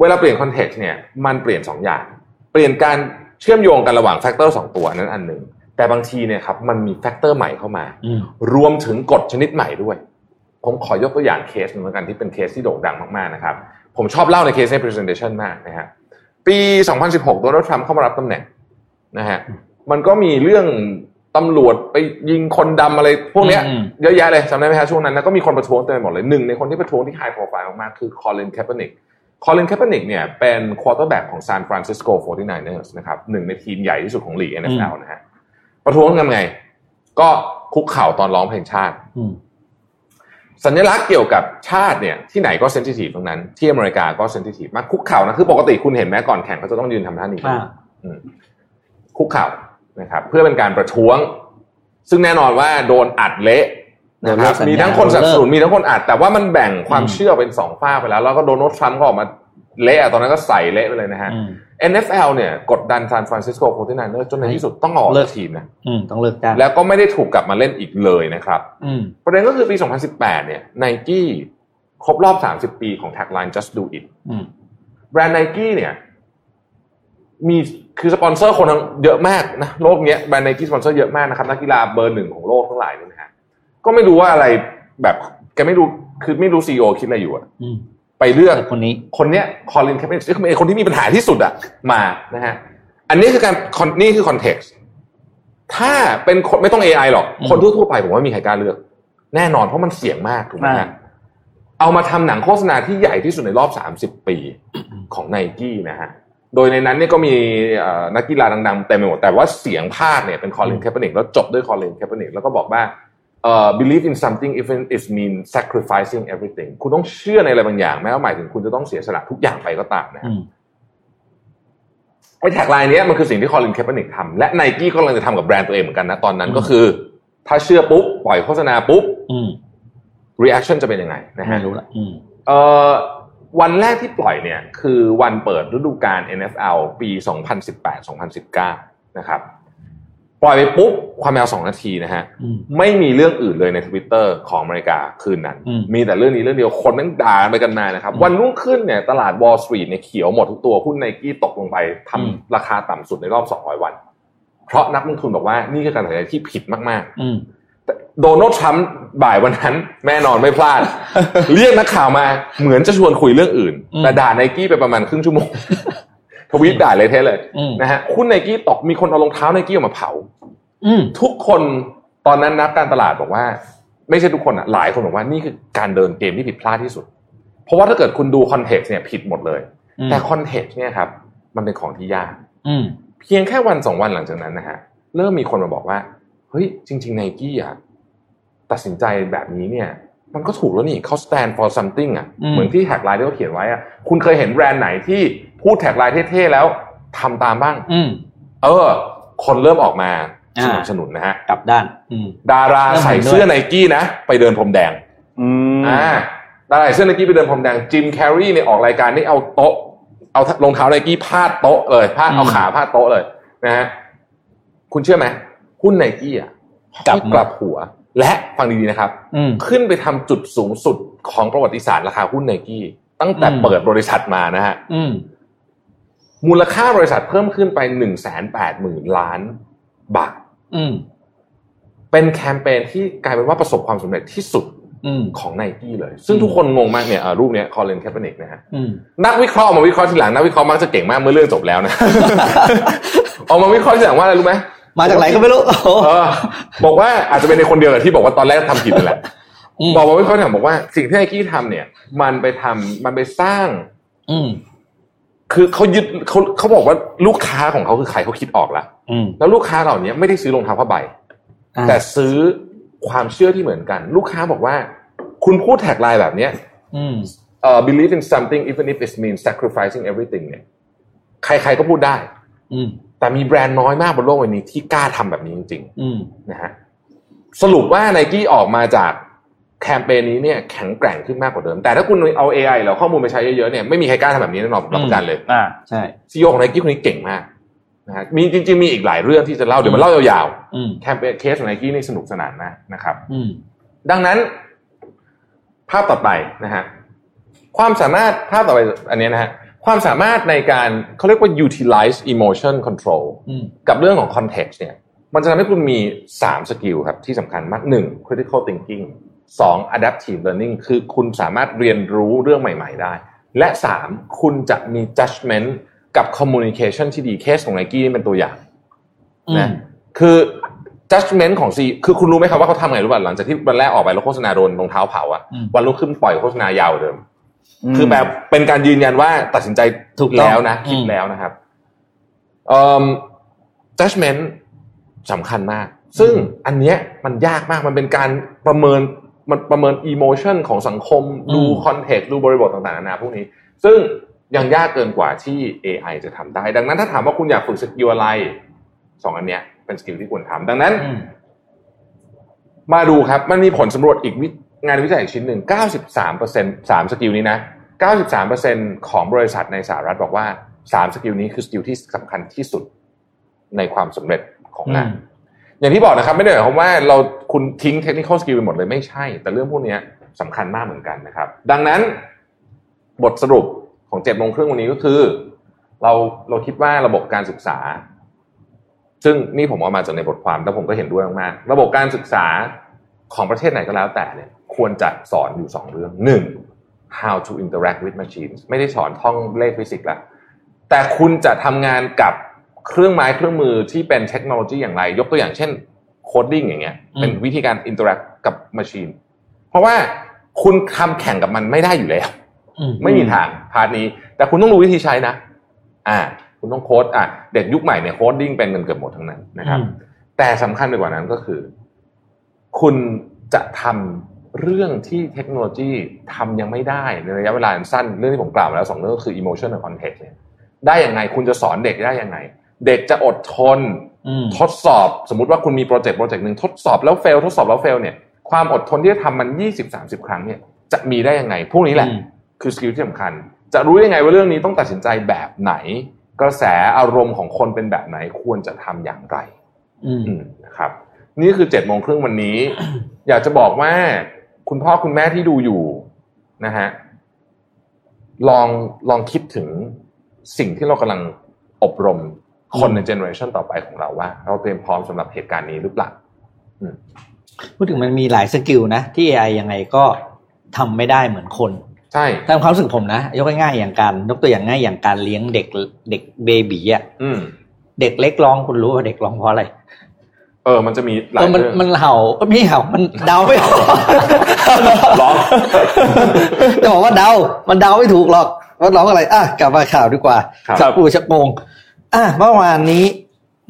เวลาเปลี่ยน context เนี่ยมันเปลี่ยนสองอย่าง เปลี่ยนการเชื่อมโยงกันระหว่างแฟกเตอร์สองตัวอันนั้นอันหนึ่ง แต่บางทีเนี่ยครับมันมี factor ใหม่เข้ามาอืมรวมถึงกฎชนิดใหม่ด้วย ผมขอยกตัวอย่างเคสหนึ่งแล้วกันที่เป็นเคสที่โด่งดังมากๆนะครับ ผมชอบเล่าในเคสใน presentation มากนะฮะปี 2016 โดนัลด์ทรัมป์เข้ามารับตำแหน่งนะฮะมันก็มีเรื่องตำรวจไปยิงคนดำอะไรพวกเนี้ยอืมเยอะแยะเลยจำได้ไหมฮะช่วงนั้นแล้วก็มีคนประท้วงเต็มไปหมดเลยหนึ่งในคนที่ประท้วงที่ high profile มากๆคือคอลินแคปเปอร์นิกคอลินแคปเปอร์นิกเนี่ยเป็น quarterback ของซานฟรานซิสโก 49ers นะครับหนึ่งในทีมใหญ่ที่สุดของลีก NFL นะฮะ ประท้วงกันไง ก็คุกเข่าตอนร้องเพลงชาติอืมสัญลักษณ์เกี่ยวกับชาติเนี่ยที่ไหนก็ sensitive ตรงนั้น ที่อเมริกาก็ sensitive มากคุกเข่านะคือปกติคุณเห็นไหมก่อนแข่งเขาจะต้องยืนทำท่านี้อ่าอืมคุกเข่านะครับ เพื่อเป็นการประท้วง ซึ่งแน่นอนว่าโดนอัดเละนะครับโดนเลิกสัญญามีทั้งคนสนับสนุนโดนเลิกมีทั้งคนอัด แต่ว่ามันแบ่งความอืมเชื่อเป็นสองฟากไปแล้ว แล้วก็โดนัลด์ทรัมป์ก็ออกมา เละอะตอนนั้นก็ใส่เละไปเลยนะฮะอืม NFL เนี่ยกดดันซานฟรานซิสโกโ o 49 ers จนในที่สุดต้องออกเลิกทีมนะอืมต้องเลิกจ้างแล้วก็ไม่ได้ถูกกลับมาเล่นอีกเลยนะครับอืมประเด็นก็คือปี 2018 เนี่ยไนกี้ครบรอบ 30 ปีของ tagline just do it อืมแบรนด์ไนกี้เนี่ย มีคือสปอนเซอร์คนทั้งเยอะมากนะโลกเนี้ยแบรนด์ไนกี้สปอนเซอร์เยอะมากนะครับนักกีฬาเบอร์หนึ่งของโลกทั้งหลายเนี่ยนะฮะก็ไม่รู้ว่าอะไรแบบแกไม่รู้คือไม่รู้ CEO คิดอะไรอยู่อะอืม ไปเลือกแต่คนนี้ คนเนี้ย Colin Kaepernick คือเป็นคนที่มีปัญหาที่สุดอะมานะฮะอันนี้คือการ con- นี่คือ context ถ้าเป็นคนไม่ต้อง AI หรอกอืมคนทั่วๆไปผมว่ามีใครกล้าเลือก แน่นอนเพราะมันเสี่ยงมากถูกไหมอ่าฮะเอามาทำหนังโฆษณาที่ใหญ่ที่สุดในรอบ 30 ปีของไนกี้นะฮะ โดยในนั้นเนี่ยก็มีเอ่อนักกีฬาดังๆเต็มไปหมด แต่ว่าเสียงภาคเนี่ยเป็น Colin Kaepernick แล้วจบด้วย Colin Kaepernick แล้วก็บอกว่า เอ่อ believe in something even if it mean sacrificing everything คุณต้องเชื่อในอะไรบางอย่างแม้ว่าหมายถึงคุณจะต้องเสียสละทุกอย่างไปก็ตามนะฮะอืมไอ้ tagline เนี้ยมันคือสิ่งที่ Colin Kaepernick ทำและไนกี้ก็กำลังจะทำกับแบรนด์ตัวเองเหมือนกันนะตอนนั้นก็คือ ถ้าเชื่อปุ๊บ ปล่อยโฆษณาปุ๊บอืม reaction จะเป็นยังไงนะฮะไม่รู้ละอืมเอ่อวันแรกที่ปล่อยเนี่ย คือวันเปิดฤดูกาล NFL ปี 2018-2019 นะครับ ปล่อยไปปุ๊บความยาว2นาทีนะฮะอืมไม่มีเรื่องอื่นเลยในทวิตเตอร์ของอเมริกาคืนนั้นอืมมีแต่เรื่องนี้เรื่องเดียวคนแม่งด่าไปกันมานะครับอืมวันรุ่งขึ้นเนี่ยตลาด Wall Street เนี่ยเขียวหมดทุกตัวหุ้นไนกี้ตกลงไปทำอืมราคาต่ำสุดในรอบ 200 วัน เพราะนักลงทุนบอกว่านี่คือการตัดสินใจที่ผิดมากๆอืมโดนัลด์ทรัมป์บ่ายวันนั้นแน่นอนไม่พลาด เรียกนักข่าวมาเหมือนจะชวนคุยเรื่องอื่นอืมแต่ด่าไนกี้ไปประมาณครึ่งชั่วโมง ทวีตด่าเลยเทะเลยอืมนะฮะหุ้นไนกี้ตกมีคนเอารองเท้าไนกี้ออกมาเผาอืมทุกคนตอนนั้นนักการตลาดบอกว่า ไม่ใช่ทุกคนอะหลายคนบอกว่านี่คือการเดินเกมที่ผิดพลาดที่สุด เพราะว่าถ้าเกิดคุณดู context เนี่ยผิดหมดเลยอืมแต่ context เนี่ยครับ มันเป็นของที่ยากอืมเพียงแค่วันสองวันหลังจากนั้นนะฮะเริ่มมีคนมาบอกว่าเฮ้ยจริงๆไนกี้อะตัดสินใจแบบนี้เนี่ย มันก็ถูกแล้วนี่เขา stand for something อะอืมเหมือนที่ tagline ที่เขาเขียนไว้อะคุณเคยเห็นแบรนด์ไหนที่ พูด tagline เท่ๆแล้วทำตามบ้าง อืมเออ คนเริ่มออกมาอ่าสนับสนุนนะฮะกลับด้านอืมดาราเริ่มเห็นใส่ด้วยเสื้อไนกี้นะ ไปเดินพรมแดงอืมอ่าดาราใส่เสื้อไนกี้ไปเดินพรมแดง Jim Carrey เนี่ยออกรายการนี่เอาโต๊ะ เอารองเท้าไนกี้พาดโต๊ะเลยพาดเอาขาพาดโต๊ะเลยนะฮะคุณเชื่อไหมหุ้นไนกี้อะกลับค่อยกลับหัว และฟังดีๆนะครับอืมขึ้นไปทำจุดสูงสุดของประวัติศาสตร์ราคาหุ้นไนกี้ตั้งแต่อืมเปิดบริษัทมานะฮะอื มมูลค่าบริษัทเพิ่มขึ้นไปหนึ่งแสนแปดหมื่นล้านบาทอืมเป็นแคมเปญที่กลายเป็นว่าประสบความสำเร็จที่สุดอืมของไนกี้เลย ซึ่งทุกคนงงมากเนี่ยเอ่อรูปเนี้ย Colin Kaepernick นะฮะอืมนักวิเคราะห์ออกมาวิเคราะห์ทีหลังนักวิเคราะห์มักจะเก่งมากเมื่อเรื่องจบแล้วนะออกมาวิเคราะห์ทีหลังว่าอะไรรู้ไหมมาจากไหนก็ไม่รู้โอ้โหเออบอกว่าอาจจะเป็นในคนเดียวกับที่บอกว่าตอนแรกทำผิดนั่นแหละอืมบอกมาวิเคราะห์ทีหลังบอกว่าสิ่งที่ไนกี้ทำเนี่ย มันไปทำมันไปสร้างอืม คือเขายึดเขาเขาบอกว่าลูกค้าของเขาคือใครเขาคิดออกแล้วอืมแล้วลูกค้าเหล่านี้ไม่ได้ซื้อรองเท้าผ้าใบอ่าแต่ซื้อความเชื่อที่เหมือนกัน ลูกค้าบอกว่า คุณพูดแท็กไลน์แบบเนี้ยอืมเอ่อ believe in something even if it means sacrificing everything เนี่ย ใครๆก็พูดได้อืมแต่มีแบรนด์น้อยมากบนโลกใบนี้ที่กล้าทำแบบนี้จริงอืมๆนะฮะสรุปว่าไนกี้ออกมาจาก แคมเปญนี้เนี่ยแข็งแกร่งขึ้นมากกว่าเดิม แต่ถ้าคุณเอา AI หรือข้อมูลไปใช้เยอะๆเนี่ยไม่มีใครกล้าทำแบบนี้แน่นอนผมรับประกันเลยอ่าใช่ซีอของไนกี้คนนี้เก่งมากนะฮะมีจริง ๆ มีอีกหลายเรื่องที่จะเล่าเดี๋ยวมาเล่ายาวอืมๆแคมเปญเคสของไนกี้นี่สนุกสนานมากนะครับอืมดังนั้น ภาพต่อไปนะฮะความสามารถภาพต่อไปอันนี้นะฮะความสามารถในการเขาเรียกว่า utilize emotion control อืมกับเรื่องของ context เนี่ย มันจะทำให้คุณมี 3 skill ครับที่สำคัญมาก 1. critical thinking 2. adaptive learning คือคุณสามารถเรียนรู้เรื่องใหม่ ๆ ได้ และ 3. คุณจะมี judgment กับ communication ที่ดีเคสของ Nike นี่เป็นตัวอย่างอืมนะคือ judgment ของเขาคือคุณรู้ไหมครับว่าเขาทำไงรู้ป่ะหลังจากที่วันแรกออกไปแล้วโฆษณาโดนรองเท้าเผาอะอืมวันรุ่งขึ้นปล่อยโฆษณายาวกว่าเดิมอืมคือแบบเป็นการยืนยันว่าตัดสินใจถูกต้องแล้วนะอืมคิดแล้วนะครับเอ่อ judgment สำคัญมาก ซึ่งอันเนี้ยมันยากมากมันเป็นการประเมิน มันประเมิน emotion ของสังคม ดู context ดูบริบทต่างๆนานาพวกนี้ ซึ่งยังยากเกินกว่าที่ AI จะทำได้ ดังนั้นถ้าถามว่าคุณอยากฝึก skill อะไรสองอันเนี้ยเป็น skill ที่ควรทำดังนั้นอืมมาดูครับ มันมีผลสำรวจอีกวิงานวิจัยอีกชิ้นหนึ่ง 93เปอร์เซ็นต์สาม skill นี้นะ 93เปอร์เซ็นต์ของบริษัทในสหรัฐบอกว่า3 skill นี้คือ skill ที่สำคัญที่สุดในความสำเร็จของงาน อย่างที่บอกนะครับไม่ได้หมายความว่าเราคุณทิ้ง technical skill ไปหมดเลยไม่ใช่ แต่เรื่องพวกนี้สำคัญมากเหมือนกันนะครับ ดังนั้นบทสรุปของเจ็ดโมงครึ่งวันนี้ก็คือ เราเราคิดว่าระบบการศึกษา ซึ่งนี่ผมเอามาจากในบทความแล้วผมก็เห็นด้วยมากๆระบบการศึกษาของประเทศไหนก็แล้วแต่เนี่ยควรจะสอนอยู่สองเรื่องหนึ่ง how to interact with machines ไม่ได้สอนท่องเลขฟิสิกส์ละแต่คุณจะทำงานกับ เครื่องไม้เครื่องมือที่เป็นเทคโนโลยีอย่างไร ยกตัวอย่างเช่น coding อย่างเงี้ยอืมเป็นวิธีการ interact กับ machine เพราะว่าคุณทำแข่งกับมันไม่ได้อยู่แล้วอืมไม่มีทาง part นี้ แต่คุณต้องรู้วิธีใช้นะ อ่า คุณต้องโค้ดอะเด็กยุคใหม่เนี่ย coding เป็นกันเกือบหมดทั้งนั้นนะครับอืมแต่สำคัญไปกว่านั้นก็คือ คุณจะทำเรื่องที่เทคโนโลยีทำยังไม่ได้ในระยะเวลาอันสั้นเรื่องที่ผมกล่าวมาแล้วสองเรื่องก็คือ emotion กับ context เนี่ยได้ยังไง คุณจะสอนเด็กได้ยังไง เด็กจะอดทนอืมทดสอบสมมติว่าคุณมีโปรเจกต์โปรเจกต์หนึ่งทดสอบแล้ว fail ทดสอบแล้ว fail เนี่ยความอดทนที่จะทำมันยี่สิบสามสิบครั้งเนี่ยจะมีได้ยังไง พวกนี้แหละอืมคือ skill ที่สำคัญ จะรู้ยังไงว่าเรื่องนี้ต้องตัดสินใจแบบไหน กระแสอารมณ์ของคนเป็นแบบไหนควรจะทำอย่างไรอืมอืมนะครับ นี่คือเจ็ดโมงครึ่งวันนี้ อยากจะบอกว่าคุณพ่อคุณแม่ที่ดูอยู่นะฮะลองลองคิดถึงสิ่งที่เรากำลังอบรม คนใน generation ต่อไปของเราว่า เราเตรียมพร้อมสำหรับเหตุการณ์นี้หรือเปล่าพูดถึงมันมีหลายสกิลนะ ที่ AI ยังไงก็ทำไม่ได้เหมือนคน ใช่ตามความรู้สึกผมนะ ยกง่ายๆอย่างการยกตัวอย่างง่ายอย่างการเลี้ยงเด็กเด็กเบบีอะอืมเด็กเล็กร้องคุณรู้ว่าเด็กร้องเพราะอะไรเออ มันจะมีหลาเอยอมันเรื่องมันเห่าก็ไม่เห่า มันเดาไม่ออกร้องจะบอกว่าเดา มันเดาไม่ถูกหรอกว่าร้องอะไร อะ กลับมาข่าวดีกว่าครับจากผู้ชักโกง อะเมื่อวานนี้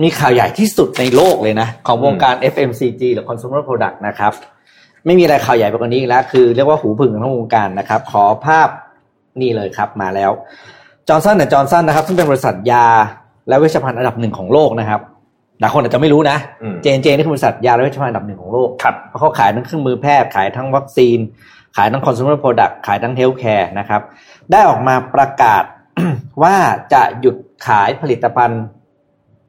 มีข่าวใหญ่ที่สุดในโลกเลยนะ ของวงการ FMCG หรือ Consumer Product นะครับ ไม่มีอะไรข่าวใหญ่ไปกว่านี้อีกแล้ว คือเรียกว่าหูผึ่งของทั้งวงการนะครับ ขอภาพนี่เลยครับมาแล้วจอร์นสันและจอร์นสันนะครับ ซึ่งเป็นบริษัทยาและเวชภัณฑ์อันดับหนึ่งของโลกนะครับหลายคนอาจจะไม่รู้นะอืมเจนเจนี่คือบริษัทยาและเวชภัณฑ์อันดับหนึ่งของโลกครับเพราะเขาขายทั้งเครื่องมือแพทย์ขายทั้งวัคซีน ขายทั้ง consumer product ขายทั้ง healthcare นะครับ ได้ออกมาประกาศว่าจะหยุด ขายผลิตภัณฑ์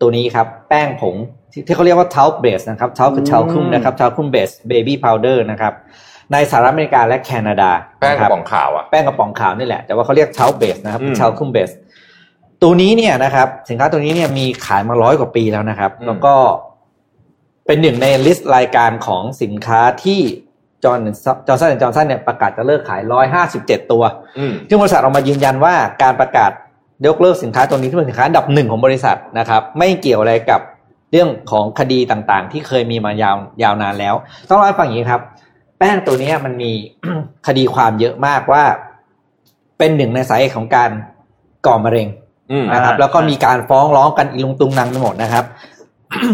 ตัวนี้ครับ แป้งผงที่ที่เขาเรียกว่า talc base นะครับ talc คือ talcum นะครับ talcum base baby powder นะครับในสหรัฐอเมริกาและแคนาดา แป้งกระป๋องขาวนะครับอะแป้งกระป๋องขาวนี่แหละ แต่ว่าเขาเรียก talc base นะครับอืม talcum base ตัวนี้เนี่ยนะครับสินค้าตัวนี้เนี่ยมีขายมาร้อยกว่าปีแล้วนะครับอืมแล้วก็เป็นหนึ่งในลิสต์รายการของสินค้าที่ Johnson Johnson & Johnson เนี่ยประกาศจะเลิกขายร้อยห้าสิบเจ็ดตัวอืมซึ่งบริษัทออกมายืนยันว่าการประกาศ ยกเลิกสินค้าตัวนี้ที่เป็นสินค้าอันดับหนึ่งของบริษัทนะครับ ไม่เกี่ยวอะไรกับเรื่องของคดีต่างๆ ที่เคยมีมายาวยาวนานแล้ว ต้องเล่าให้ฟังอย่างนี้ครับ แป้งตัวเนี้ยมันมีคดีความเยอะมากว่า เป็นหนึ่งในสาเหตุของการก่อมะเร็งอืมนะครับอ่าแล้วก็มีการฟ้องร้องกันอีลุงตุงนางไปหมดนะครับ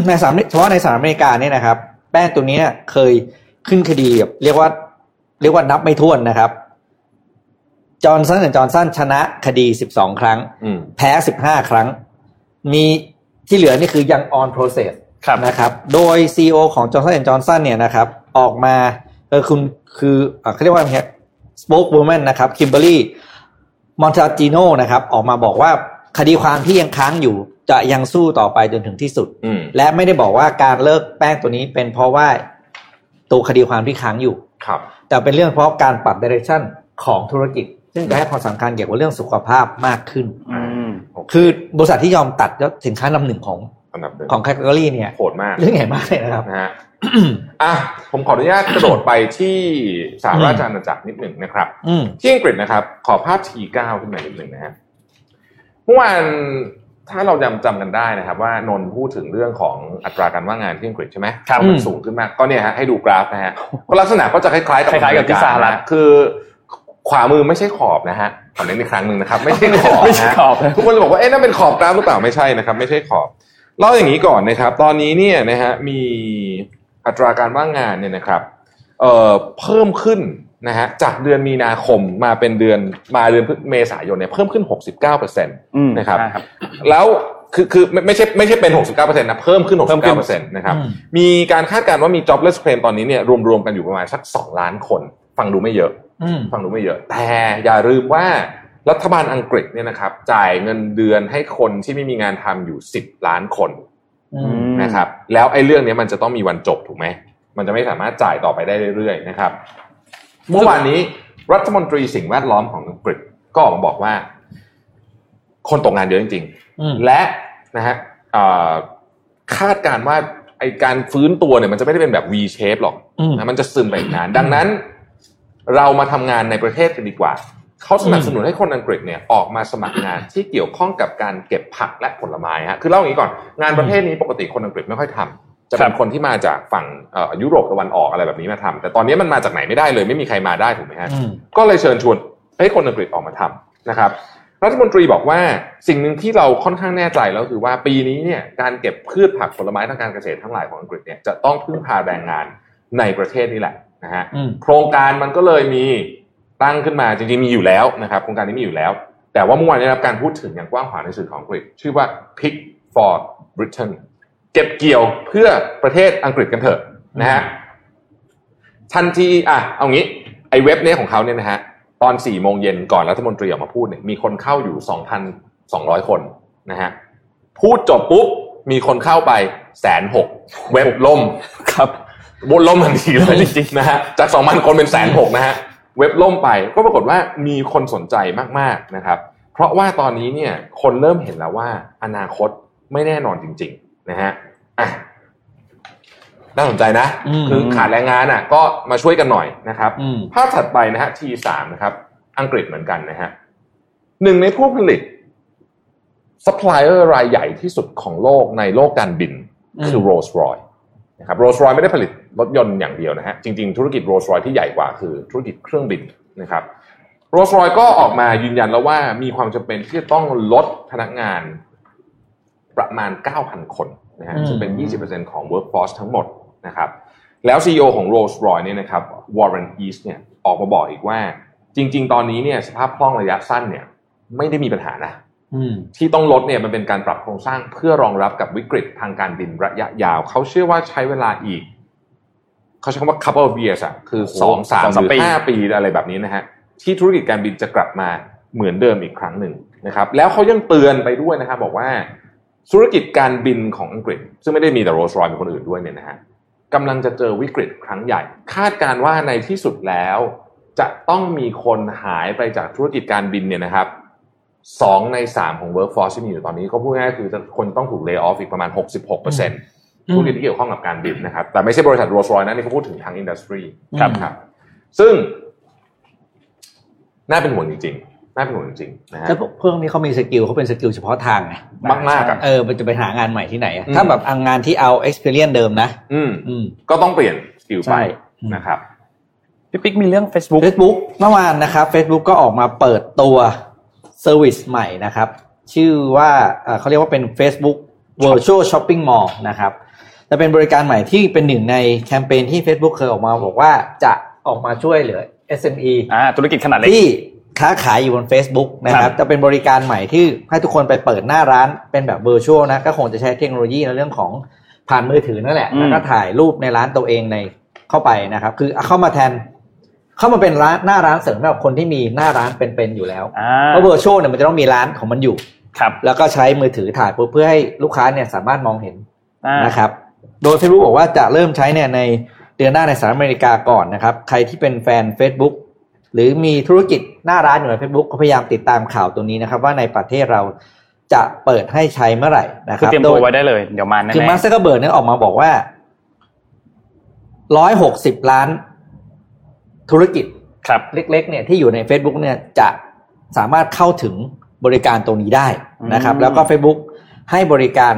ในสหรัฐเฉพาะในสหรัฐอเมริกาเนี่ยนะครับ แป้งตัวเนี้ยเคยขึ้นคดีแบบเรียกว่า เรียกว่านับไม่ถ้วนนะครับ จอร์นสันและจอร์นสันชนะคดี12ครั้งอืมแพ้15ครั้ง มีที่เหลือนี่คือยัง on process ครับนะครับ โดย CEO ของ Johnson Johnson เนี่ยนะครับ ออกมาเออคุณคืออะเขาเรียกว่าไง spokeswoman นะครับ Kimberly Montalcino นะครับ ออกมาบอกว่าคดีความที่ยังค้างอยู่จะยังสู้ต่อไปจนถึงที่สุดอืมและไม่ได้บอกว่าการเลิกแป้งตัวนี้เป็นเพราะว่าตัวคดีความที่ค้างอยู่ครับ แต่เป็นเรื่องเพราะการปรับ direction ของธุรกิจ ซึ่งจะให้ความสำคัญเกี่ยวกับเรื่องสุขภาพมากขึ้นอืมคือบริษัทที่ยอมตัดยอดสินค้านำหนึ่งของอันดับหนึ่งของแคตตาล็อเนี่ยโหดมาก เรื่องใหญ่มากเลยนะครับนะฮะอะผมขออนุญาตกระโดดไปที่สหราชอาณาจักรนิดหนึ่งนะครับอืมที่อังกฤษนะครับ ขอภาพ T9 ขึ้นมานิดหนึ่งนะฮะเมื่อวานถ้าเราจำจำกันได้นะครับ ว่านนท์พูดถึงเรื่องของอัตราการว่างงานที่อังกฤษใช่ไหมครับมันสูงขึ้นมากก็เนี่ยฮะให้ดูกราฟนะฮะก็ลักษณะก็จะคล้ายๆกับคล้ายๆกับที่สหรัฐอเมกานะคือ ขวามือไม่ใช่ขอบนะฮะขอเน้นอีกครั้งหนึ่งนะครับ ไม่ใช่ขอบไม่ใช่นะฮะขอบทุกคนจะบอกว่าเอ๊ะนั่นเป็นขอบกราฟหรือเปล่าไม่ใช่นะครับ ไม่ใช่ขอบเล่าอย่างนี้ก่อนนะครับ ตอนนี้เนี่ยนะฮะมีอัตราการว่างงานเนี่ยนะครับเอ่อเพิ่มขึ้นนะฮะจากเดือนมีนาคมมาเป็นเดือนมาเดือนพฤเมษายนเนี่ยเพิ่มขึ้น 69เปอร์เซ็นต์อืมนะครับใช่ครับ แล้วคือคือไม่ไม่ใช่ไม่ใช่เป็น 69เปอร์เซ็นต์นะเพิ่มขึ้น 69เพิ่มขึ้นเปอร์เซ็นต์นะครับอืมมีการคาดการณ์ว่ามี jobless claim ตอนนี้เนี่ยรวมๆกันอยู่ประมาณสัก 2 ล้านคน ฟังดูไม่เยอะอืมฟังดูไม่เยอะ แต่อย่าลืมว่ารัฐบาลอังกฤษเนี่ยนะครับ จ่ายเงินเดือนให้คนที่ไม่มีงานทำอยู่10ล้านคนอืมมนะครับ แล้วไอ้เรื่องนี้มันจะต้องมีวันจบถูกไหมมันจะไม่สามารถจ่ายต่อไปได้เรื่อยๆนะครับเมื่อวานนี้รัฐมนตรีสิ่งแวดล้อมของอังกฤษก็ออกมาบอกว่า คนตกงานเยอะจริงอืมๆและนะฮะเอ่อคาดการณ์ว่าไอการฟื้นตัวเนี่ยมันจะไม่ได้เป็นแบบ V shape หรอกอืมนะมันจะซึมไปอีกนาน ดังนั้น เรามาทำงานในประเทศกันดีกว่าเขาสนับสนุนให้คนอังกฤษเนี่ยออกมาสมัครงานที่เกี่ยวข้องกับการเก็บผักและผลไม้ฮะคือเล่าอย่างนี้ก่อนงานประเภทนี้ปกติคนอังกฤษไม่ค่อยทำจะเป็ครันบคนที่มาจากฝั่งเอ่อยุโรปตะวันออกอะไรแบบนี้มาทำแต่ตอนนี้มันมาจากไหนไม่ได้เลย ไม่มีใครมาได้ถูกไหมฮะอืมก็เลยเชิญชวนให้คนอังกฤษออกมาทำนะครับรัฐมนตรีบอกว่าสิ่งหนึ่งที่เราค่อนข้างแน่ใจแล้วคือว่าปีนี้เนี่ยการเก็บพืชผักผลไม้ทางการเกษตรทั้งหลายของอังกฤษเนี่ยจะต้องพึ่งพาแรงงานในประเทศนี่แหละ นะฮะอืมโครงการมันก็เลยมีตั้งขึ้นมาจริงๆมีอยู่แล้วนะครับ โครงการนี้มีอยู่แล้ว แต่ว่าเมื่อวานได้รับการพูดถึงอย่างกว้างขวางในสื่อของอังกฤษชื่อว่า Pick for Britain เก็บเกี่ยวเพื่อประเทศอังกฤษกันเถอะนะฮะทันทีอะเอางี้ไอ้เว็บเนี้ยของเขาเนี่ยนะฮะตอนสี่โมงเย็นก่อนรัฐมนตรีออกมาพูดเนี่ยมีคนเข้าอยู่สองพันสองร้อยคนนะฮะพูดจบปุ๊บมีคนเข้าไปแสนหกเว็บล่มครับ บนล่มทันทีเลยจริงๆนะฮะจากสองพันคนเป็นแสนหกนะฮะเว็บล่มไปก็ปรากฏว่ามีคนสนใจมากๆนะครับ เพราะว่าตอนนี้เนี่ยคนเริ่มเห็นแล้วว่าอนาคตไม่แน่นอนจริง ๆนะฮะอะน่าสนใจนะอืมคือขาดแรงงานอะ ก็มาช่วยกันหน่อยนะครับอืมภาพถัดไปนะฮะ T3 นะครับอังกฤษเหมือนกันนะฮะหนึ่งในผู้ผลิตซัพพลายเออร์รายใหญ่ที่สุดของโลกในโลกการบินคือ Rolls Royce นะครับ Rolls Royce ไม่ได้ผลิตรถยนต์อย่างเดียวนะฮะจริงๆ ธุรกิจ Rolls Royce ที่ใหญ่กว่าคือธุรกิจเครื่องบินนะครับ Rolls Royce ก็ออกมายืนยันแล้วว่ามีความจำเป็นที่จะต้องลดพนักงานประมาณ 9,000 คนนะฮะอืมซึ่งเป็น 20%ของ workforce ทั้งหมดนะครับแล้ว CEO ของ Rolls Royce เนี่ยนะครับ Warren East เนี่ยออกมาบอกอีกว่า จริง ๆ ตอนนี้เนี่ยสภาพคล่องระยะสั้นเนี่ยไม่ได้มีปัญหานะอืม ที่ต้องลดเนี่ยมันเป็นการปรับโครงสร้างเพื่อรองรับกับวิกฤตทางการบินระยะยาว เขาเชื่อว่าใช้เวลาอีก เขาใช้คำว่า couple of years อะคือโอ้โหสองสามสองหสามรือปีห้าปีอะไรแบบนี้นะฮะที่ธุรกิจการบินจะกลับมาเหมือนเดิมอีกครั้งหนึ่งนะครับ แล้วเขายังเตือนไปด้วยนะครับบอกว่าธุรกิจการบินของอังกฤษ ซึ่งไม่ได้มีแต่ Rolls Royce เป็นคนอื่นด้วยเนี่ยนะฮะกำลังจะเจอวิกฤตครั้งใหญ่ คาดการณ์ว่าในที่สุดแล้ว จะต้องมีคนหายไปจากธุรกิจการบินเนี่ยนะครับ สองในสามของ workforce ที่มีอยู่ตอนนี้ ก็พูดง่ายๆคือจะคนต้องถูก lay off อีกประมาณ 66เปอร์เซ็นต์ธุรกิจที่เกี่ยวข้องกับการบินนะครับ แต่ไม่ใช่บริษัท Rolls Royce นะนี่เขาพูดถึงทาง industryครับครับ ซึ่ง น่าเป็นห่วงจริงๆ น่าเป็นห่วงจริงๆนะฮะแล้วพวกพวกนี้เขามี skill เขาเป็น skill เฉพาะทางไงมากๆอะเออมันจะไปหางานใหม่ที่ไหนอะอืมถ้าแบบเอางานที่เอา experience เดิมนะ อืมอืมก็ต้องเปลี่ยน skill ใช่ไปอืมนะครับพี่ปิ๊กมีเรื่อง Facebook Facebook เมื่อวานนะครับ Facebook ก็ออกมาเปิดตัว service ใหม่นะครับ ชื่อว่าเอ่อเขาเรียกว่าเป็น Facebook Virtual Shopping Mall นะครับจะเป็นบริการใหม่ที่เป็นหนึ่งในแคมเปญที่ Facebook เคยออกมาบอกว่าจะออกมาช่วยเหลือ SME อ่าธุรกิจขนาดเล็กที่ค้าขายอยู่บน Facebook นะคครัรับบจะเป็นบริการใหม่ที่ให้ทุกคนไปเปิดหน้าร้านเป็นแบบเวอร์ชวลนะ ก็คงจะใช้เทคโนโลยีในเรื่องของผ่านมือถือนั่นแหละอืมแล้วก็ถ่ายรูปในร้านตัวเองในเข้าไปนะครับ คือเข้ามาแทน เข้ามาเป็นร้านหน้าร้านเสริมสำหรับคนที่มีหน้าร้านเป็นๆอยู่แล้วอ่าเพราะเวอร์ชวลเนี่ยมันจะต้องมีร้านของมันอยู่ครับ แล้วก็ใช้มือถือถ่ายปุ๊บเพื่อให้ลูกค้าเนี่ยสามารถมองเห็นอ่านะครับ โดย Facebook บอกว่าจะเริ่มใช้เนี่ยในเดือนหน้าในสหรัฐอเมริกาก่อนนะครับ ใครที่เป็นแฟน Facebook หรือมีธุรกิจหน้าร้านอยู่ใน Facebook ก็พยายามติดตามข่าวตัวนี้นะครับ ว่าในประเทศเราจะเปิดให้ใช้เมื่อไหร่นะคคือเตรียมตัวไว้ได้เลยเดี๋ยวมาแน่คือมาร์คซักเกอร์เบิร์กเนี่ยออกมาบอกว่าร้อยหกสิบล้าน ธุรกิจๆครับเล็กๆเนี่ยที่อยู่ใน Facebook เนี่ยจะสามารถเข้าถึงบริการตรงนี้ได้นะครับอืมแล้วก็ Facebook ให้บริการ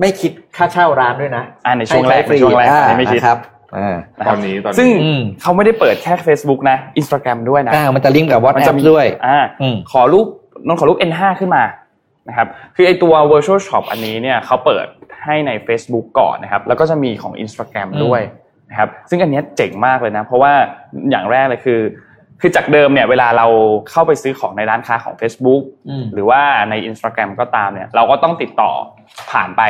ไม่คิดค่าเช่าร้านด้วยนะอ่าในช่วงแรกให้ใช้ฟรีในช่วงแรกอ่าอันนี้ไม่คิดนะครับอ่าตอนนี้ตอนนี้ซึ่งอืมเขาไม่ได้เปิดแค่ Facebook นะ Instagram ด้วยนะอ่ามันจะลิงก์กับมันจะ WhatsApp มีด้วยอ่าอืมขอรูปนนท์ขอรูป N5 ขึ้นมานะครับคือไอตัว virtual shop อันนี้เนี่ยเขาเปิดให้ใน Facebook ก่อนนะครับ แล้วก็จะมีของ Instagram อืมด้วย นะครับซึ่งอันเนี้ยเจ๋งมากเลยนะ เพราะว่าอย่างแรกเลยคือ คือจากเดิมเนี่ยเวลาเราเข้าไปซื้อของในร้านค้าของ Facebook อืมหรือว่าใน Instagram ก็ตามเนี่ยเราก็ต้องติดต่อผ่านไป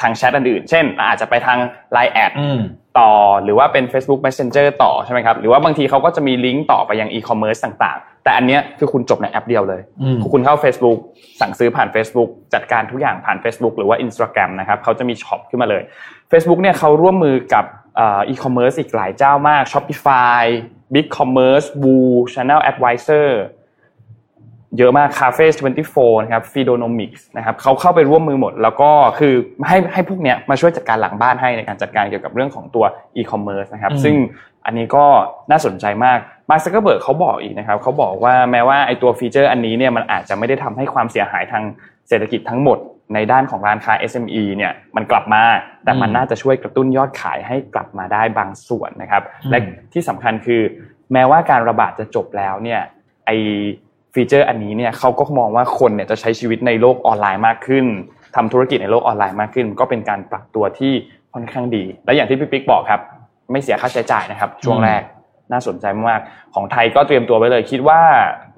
ทางแชทอื่นๆเช่น อาจจะไปทาง Line แอดอืมต่อหรือว่าเป็น Facebook Messenger ต่อใช่ไหมครับหรือว่าบางทีเขาก็จะมีลิงก์ต่อไปยัง e-commerce ต่างๆ แต่อันเนี้ยคือคุณจบในแอปเดียวเลยอืมคุณเข้า Facebook สั่งซื้อผ่าน Facebook จัดการทุกอย่างผ่าน Facebook หรือว่า Instagram นะครับเขาจะมีช็อปขึ้นมาเลย Facebook เนี่ยเขาร่วมมือกับเอ่อ e-commerce อีกหลายเจ้ามาก Shopify Big Commerce WooCommerce ChannelAdvisor เยอะมาก Cafe 24นะครับ Feedonomics นะครับเขาเข้าไปร่วมมือหมด แล้วก็คือให้ให้พวกเนี้ยมาช่วยจัดการหลังบ้านให้ในการจัดการเกี่ยวกับเรื่องของตัว e-commerce นะครับอืมซึ่งอันนี้ก็น่าสนใจมากมาร์คซักเกอร์เบิร์กเขาบอกอีกนะครับเขาบอกว่าแม้ว่าไอตัว feature อันนี้เนี่ยมันอาจจะไม่ได้ทำให้ความเสียหายทางเศรษฐกิจทั้งหมด ในด้านของร้านค้า SME เนี่ยมันกลับมา แต่มันอืมน่าจะช่วยกระตุ้นยอดขายให้กลับมาได้บางส่วนนะครับอืมและที่สำคัญคือ แม้ว่าการระบาดจะจบแล้วเนี่ยไอ feature อันนี้เนี่ยเขาก็มองว่าคนเนี่ยจะใช้ชีวิตในโลกออนไลน์มากขึ้นทำธุรกิจในโลกออนไลน์มากขึ้น ก็เป็นการปรับตัวที่ค่อนข้างดี และอย่างที่พี่ปิ๊กบอกครับ ไม่เสียค่าใช้จ่ายนะครับ ช่วงแรกน่าสนใจมากๆของไทยก็เตรียมตัวไว้เลย คิดว่า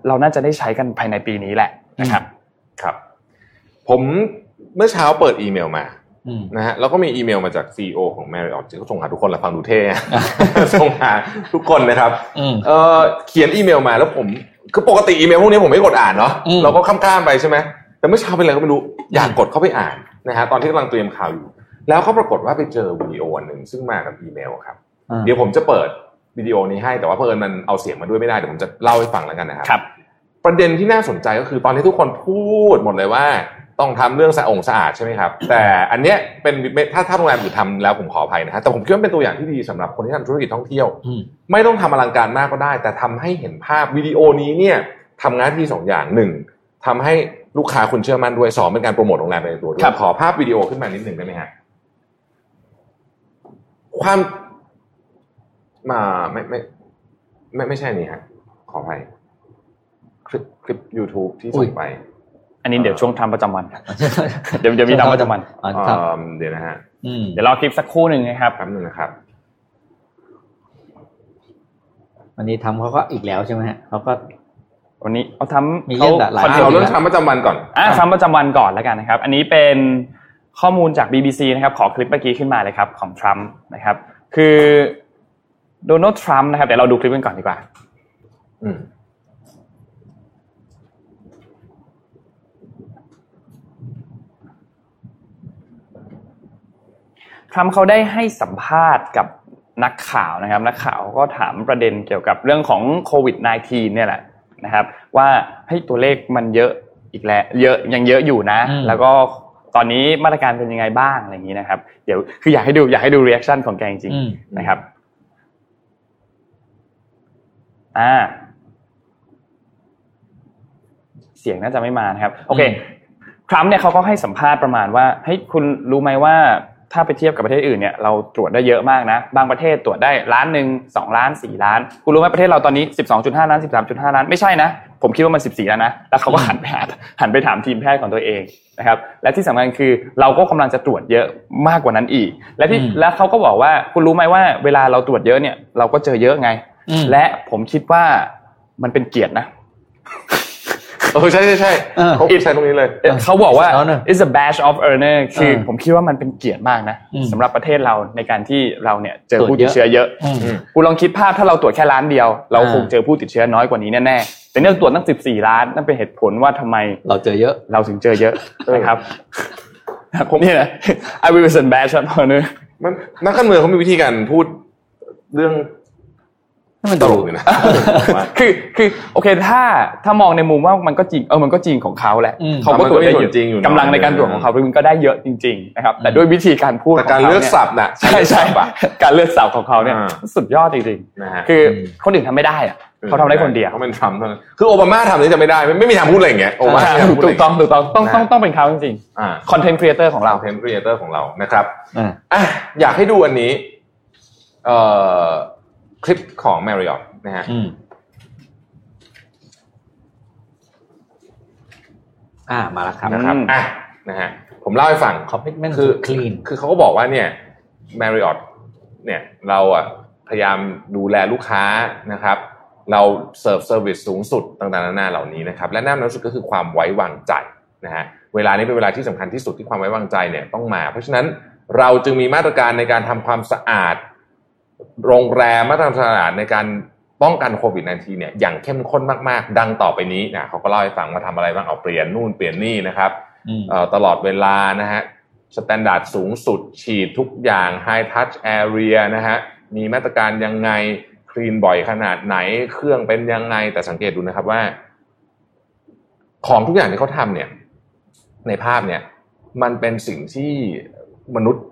เราน่าจะได้ใช้กันภายในปีนี้แหละนะครับครับ ผม เมื่อเช้าเปิดอีเมลมาอืมนะฮะแล้วก็มีอีเมลมาจาก CEO ของ Marriott ที่เขาส่งหาทุกคนแหละฟังดูเท่ส่งหาทุกคนนะครับอืมเออเขียนอีเมลมาแล้วผมคือปกติอีเมลพวกนี้ผมไม่กดอ่านเนาะอืมเราก็ข้ามๆไปใช่ไหมแต่เมื่อเช้าเป็นอะไรก็ไม่รู้อยากกดเข้าไปอ่านนะฮะตอนที่กำลังเตรียมข่าวอยู่ แล้วเขาปรากฏว่าไปเจอวิดีโออันหนึ่งซึ่งมากับอีเมลครับอ่าเดี๋ยวผมจะเปิดวิดีโอนี้ให้แต่ว่าเพิ่นมันเอาเสียงมาด้วยไม่ได้เดี๋ยวผมจะเล่าให้ฟังแล้วกันนะครับครับประเด็นที่น่าสนใจก็คือตอนนี้ทุกคนพูดหมดเลยว่า ต้องทำเรื่องสะองสะอาดใช่ไหมครับ แต่อันเนี้ยเป็นถ้าถ้าโรงแรมอื่นทำแล้วผมขออภัยนะฮะแต่ผมคิดว่าเป็นตัวอย่างที่ดีสำหรับคนที่ทำธุรกิจท่องเที่ยวอืมไม่ต้องทำอลังการมากก็ได้ แต่ทำให้เห็นภาพวิดีโอนี้เนี่ยทำงานที่สองอย่างหนึ่งทำให้ลูกค้าคุณเชื่อมั่นด้วยสองเป็นการโปรโมทโรงแรมไปในตัวด้วครัยบขอภาพวิดีโอขึ้นมานิดหนึ่งได้ไหมฮะความมาไม่ไม่ ไม่ไม่ใช่นี่ฮะขออภัยคลิปคลิป YouTube ที่ส่งไป อันนี้เดี๋ยวช่วงทำประจำวัน เดี๋ยวเดี๋ยวมีทำประจำวันอ๋อเอ่ครับอเดี๋ยวนะฮะอืมเดี๋ยวรอคลิปสักครู่หนึ่งนะครับแป๊บนึงนะครับวันนี้ทำเขาก็อีกแล้วใช่ไหมฮะเขาก็วันนี้เอาทำมีเรื่องหลายคอนอะเทนเอาต์เรื่องทำประจำวันก่อนอะทำประจำวันก่อนแล้วกันนะครับ อันนี้เป็นข้อมูลจาก BBC นะครับ ขอคลิปเมื่อกี้ขึ้นมาเลยครับ ของทรัมป์นะครับ คือโดนัลด์ทรัมป์นะครับเดี๋ยวเราดูคลิปกันก่อนดีกว่า อืม ทรัมป์เขาได้ให้สัมภาษณ์กับนักข่าวนะครับ นักข่าวก็ถามประเด็นเกี่ยวกับเรื่องของโควิด -19 เนี่ยแหละนะครับ ว่าให้ตัวเลขมันเยอะอีกแล้วเยอะยังเยอะอยู่นะอืมแล้วก็ตอนนี้มาตรการเป็นยังไงบ้างอะไรอย่างนี้นะครับ เดี๋ยวคืออยากให้ดูอยากให้ดู reaction ของแกจริงอืมๆนะครับ อ่า เสียงน่าจะไม่มานะครับ โอเคอืมทรัมป์เนี่ยเขาก็ให้สัมภาษณ์ประมาณว่าเฮ้ยคุณรู้ไหมว่า ถ้าไปเทียบกับประเทศอื่นเนี่ยเราตรวจได้เยอะมากนะ บางประเทศตรวจได้ล้านหนึ่งสองล้านสี่ล้านคุณรู้ไหมประเทศเราตอนนี้สิบสองจุดห้าล้านสิบสามจุดห้าล้านไม่ใช่นะ ผมคิดว่ามันสิบสี่แล้วนะ แล้วเขาก็หันไปหาหันไปถามทีมแพทย์ของตัวเองนะครับ และที่สำคัญคือเราก็กำลังจะตรวจเยอะมากกว่านั้นอีก และที่อืมแล้วเขาก็บอกว่าคุณรู้ไหมว่า เวลาเราตรวจเยอะเนี่ยเราก็เจอเยอะไงอืมและผมคิดว่ามันเป็นเกียรตินะ เออใช่ใช่ใช่เออ เขาใช้ตรงนี้เลยเอ่อเขาบอกว่าเอาหน่อย it's a badge of honor คือเออผมคิดว่ามันเป็นเกียรติมากนะอืมสำหรับประเทศเราในการที่เราเนี่ยเจอตรวจผู้ติดเชื้อเยอะอืมอืมคุณลองคิดภาพถ้าเราตรวจแค่ล้านเดียว เราอ่า คงเจอผู้ติดเชื้อน้อยกว่านี้แน่ๆแต่เนี่ยตรวจตั้ง 14 ล้านนั่นเป็นเหตุผลว่าทำไมเราเจอเยอะ เราถึงเจอเยอะนะครับผมเนี่ยนะ I will be sent badge of honor มันนักการเมืองเขามีวิธีการพูดเรื่อง ให้มันตดูลกอยู่นะว่าคือคือโอเคถ้าถ้ามองในมุมว่ามันก็จริงเออมันก็จริงของเขาแหละอืมเขาก็ตรวจได้มันก็มีเยส่วนจริงอยู่อะกำลังในการตรวจของเขามันก็ได้เยอะจริงๆนะครับแต่ด้วยวิธีการพูดแต่ของการขเลือกนี่ยสับน่ะใช่ใช่การเลือกสับอะการเลือกสับของเขาเนี่ยอ่าสุดยอดจริงนะฮะๆคือคนอื่นทำไม่ได้อะเขาทำได้คนเดียวเขาเป็นทรัมป์เท่านั้นคือโอบามาทำนี่จะไม่ได้ไม่ไม่มีทางพูดอะไรอย่างเงี้ยโอบามาไม่มีทางพูดถูกต้องถูกต้องต้องต้องต้องเป็นเขาจริงอ่าๆ content creator ของเราเรา content creator ของเรานะครับอ่าอะอยากให้ดูอันนี้ เอ่อ คลิปของ Marriott นะฮะอืมอ่ามาแล้วครับนะครับอืมอะนะฮะผมเล่าให้ฟัง Commitment คือ to clean คือเขาก็บอกว่าเนี่ย Marriott เนี่ยเราอะพยายามดูแลลูกค้านะครับ เราเสิร์ฟ service สูงสุดต่างๆนานาเหล่านี้นะครับ และแน่นอนที่สุดก็คือความไว้วางใจนะฮะเวลานี้เป็นเวลาที่สำคัญที่สุดที่ความไว้วางใจเนี่ยต้องมา เพราะฉะนั้นเราจึงมีมาตรการในการทำความสะอาด โรงแรมมาตรการสะอาดในการป้องกันโควิด -19 เนี่ยอย่างเข้มข้นมากๆ ดังต่อไปนี้นะเขาก็เล่าให้ฟังว่าทำอะไรบ้างเอาเปลี่ยนนู่นเปลี่ยนนี่นะครับอืมเอ่อตลอดเวลานะฮะstandard สูงสุดฉีดทุกอย่าง High Touch Area นะฮะมีมาตรการยังไง clean บ่อยขนาดไหน เครื่องเป็นยังไง แต่สังเกตดูนะครับว่า ของทุกอย่างที่เขาทำเนี่ย ในภาพเนี่ย มันเป็นสิ่งที่มนุษย์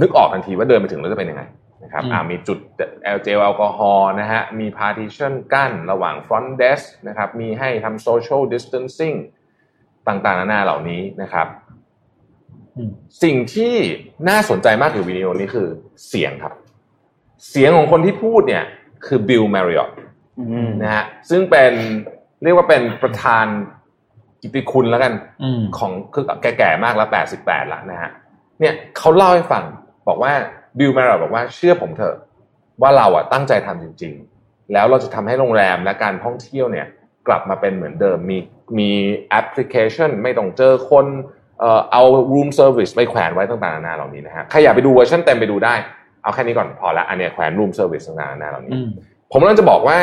นึกออกทันทีว่าเดินไปถึงแล้วจะเป็นยังไง นะครับอืมอ่ามีจุดแอลเจลแอลกอฮอล์นะฮะมี partition กั้นระหว่าง front desk นะครับมีให้ทำ social distancing ต่างๆ นานาเหล่านี้นะครับอืมสิ่งที่น่าสนใจมากคือวิดีโอนี้คือเสียงครับ เสียงของคนที่พูดเนี่ยคือบิลแมริออตนะฮะซึ่งเป็นเรียกว่าเป็นประธานกิตติคุณแล้วกันอืมของคือแก่ๆมากแล้วแปดสิบแปดละนะฮะเนี่ยเขาเล่าให้ฟังบอกว่า บิลแมริออตบอกว่าเชื่อผมเถอะว่าเราอะตั้งใจทำจริง ๆ แล้วเราจะทำให้โรงแรมและการท่องเที่ยวเนี่ยกลับมาเป็นเหมือนเดิมมีมีแอปพลิเคชัน ไม่ต้องเจอคนเอ่อเอา room service ไปแขวนไว้ต่างๆนานาเหล่านี้นะฮะใครอยากไปดูเวอร์ชันเต็มไปดูได้ เอาแค่นี้ก่อนพอละอันเนี้ยแขวน room service ต่างๆนานาเหล่านี้อืมผมกำลังจะบอกว่า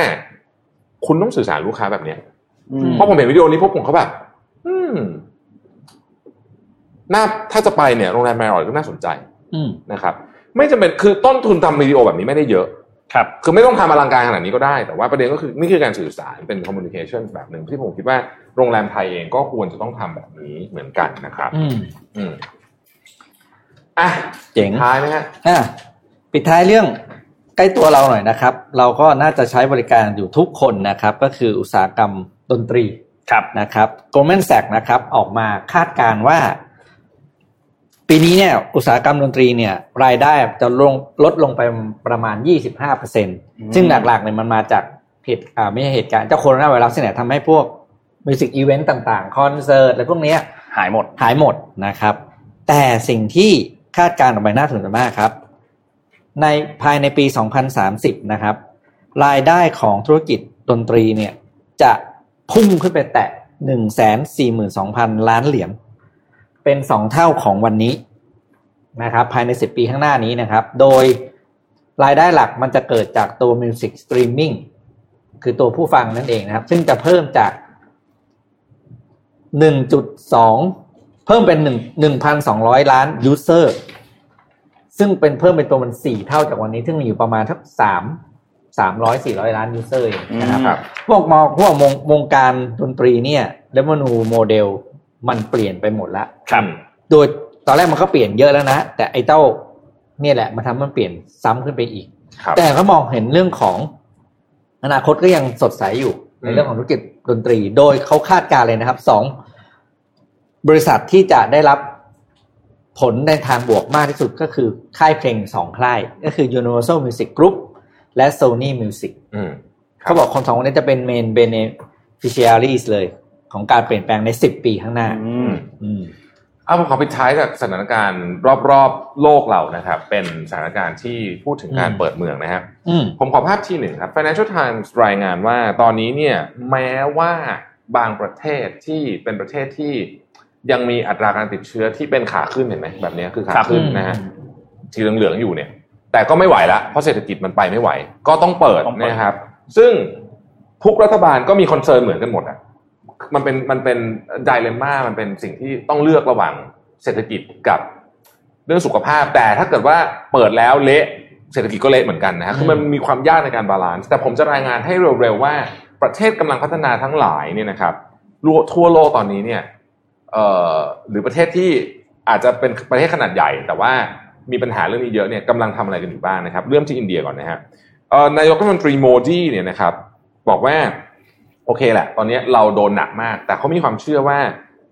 คุณต้องสื่อสารลูกค้าแบบเนี้ยอืมเพราะผมเห็นวิดีโอนี้พวกผมเขาแบบอืมน่าถ้าจะไปเนี่ยโรงแรม Marriott ก็น่าสนใจอืมนะครับ ไม่จำเป็นคือต้นทุนทำวิดีโอแบบนี้ไม่ได้เยอะครับคือไม่ต้องทำอลังการขนาดนี้ก็ได้ แต่ว่าประเด็นก็คือนี่คือการสื่อสารเป็นคอมมูนิเคชันแบบหนึ่งที่ผมคิดว่าโรงแรมไทยเองก็ควรจะต้องทำแบบนี้เหมือนกันนะครับ อืมอืมอะเจ๋งท้ายไหมฮะอะปิดท้ายเรื่องใกล้ตัวเราหน่อยนะครับ เราก็น่าจะใช้บริการอยู่ทุกคนนะครับ ก็คืออุตสาหกรรมดนตรีครับนะครับ Goldman Sachs นะครับ ออกมาคาดการณ์ว่า ปีนี้เนี่ยอุตสาหกรรมดนตรีเนี่ยรายได้จะลงลดลงไปประมาณ 25%ซึ่งหลักๆเนี่ยมันมาจากเหตุอ่าไม่ใช่เหตุการณ์เจ้าโคโรนาไวรัสเนี่ยทำให้พวก music event ต่างๆ คอนเสิร์ตอะไรพวกเนี้ยหายหมดหายหมดนะครับ แต่สิ่งที่คาดการณ์ออกไปน่าสนใจมากครับ ในภายในปี 2030 นะครับ รายได้ของธุรกิจดนตรีเนี่ยจะพุ่งขึ้นไปแตะ 142,000 ล้านเหรียญ เป็นสองเท่าของวันนี้นะครับ ภายใน 10 ปีข้างหน้านี้นะครับ โดยรายได้หลักมันจะเกิดจากตัว Music Streaming คือตัวผู้ฟังนั่นเองนะครับ ซึ่งจะเพิ่มจาก 1.2 เพิ่มเป็น 1 1,200 ล้าน user ซึ่งเป็นเพิ่มเป็นตัวมัน 4 เท่าจากวันนี้ ซึ่งมีอยู่ประมาณทัก3 300 400 ล้าน user เองนะครับครับพวกมองพวกวงวงการดนตรีเนี่ย revenue model มันเปลี่ยนไปหมดแล้วครับ โดยตอนแรกมันก็เปลี่ยนเยอะแล้วนะ แต่ไอ้เจ้าเนี่ยแหละมันทำให้มันเปลี่ยนซ้ำขึ้นไปอีกครับแต่ก็มองเห็นเรื่องของอนาคตก็ยังสดใสอยู่อืมในเรื่องของธุรกิจดนตรี โดยเขาคาดการณ์เลยนะครับสองบริษัทที่จะได้รับผลในทางบวกมากที่สุดก็คือค่ายเพลงสองค่าย ก็คือ Universal Music Group และ Sony Music อืมเขาบอกคนสองคนนี้จะเป็น main beneficiaries เลย ของการเปลี่ยนแปลงในสิบปีข้างหน้าอืมอืมเอาผมขอปิดท้ายจากสถานการณ์รอบๆโลกเรานะครับ เป็นสถานการณ์ที่พูดถึงการอืมเปิดเมืองนะครับอืมผมขอภาพที่หนึ่งครับ Financial Times รายงานว่าตอนนี้เนี่ยแม้ว่าบางประเทศที่เป็นประเทศที่ยังมีอัตราการติดเชื้อที่เป็นขาขึ้นเห็นไหมแบบนี้คือขาขึ้นครับนะฮะสีเหลืองๆอยู่เนี่ย แต่ก็ไม่ไหวละเพราะเศรษฐกิจมันไปไม่ไหว ก็ต้องเปิดต้องเปิดนะครับ ซึ่งทุกรัฐบาลก็มี concern เหมือนกันหมดอะ มันเป็นมันเป็น dilemma มันเป็นสิ่งที่ต้องเลือกระหว่างเศรษฐกิจกับเรื่องสุขภาพ แต่ถ้าเกิดว่าเปิดแล้วเละเศรษฐกิจก็เละเหมือนกันนะฮะคือมันมีความยากในการ balance แต่ผมจะรายงานให้เร็วๆว่าประเทศกำลังพัฒนาทั้งหลายเนี่ยนะครับทั่วโลกตอนนี้เนี่ยเอ่อหรือประเทศที่อาจจะเป็นประเทศขนาดใหญ่ แต่ว่ามีปัญหาเรื่องนี้เยอะเนี่ยกำลังทำอะไรกันอยู่บ้างนะครับ เริ่มที่อินเดียก่อนนะฮะเอ่อนายกรัฐมนตรีโมดีเนี่ยนะครับบอกว่า โอเคแหละ ตอนนี้เราโดนหนักมาก แต่เขามีความเชื่อว่า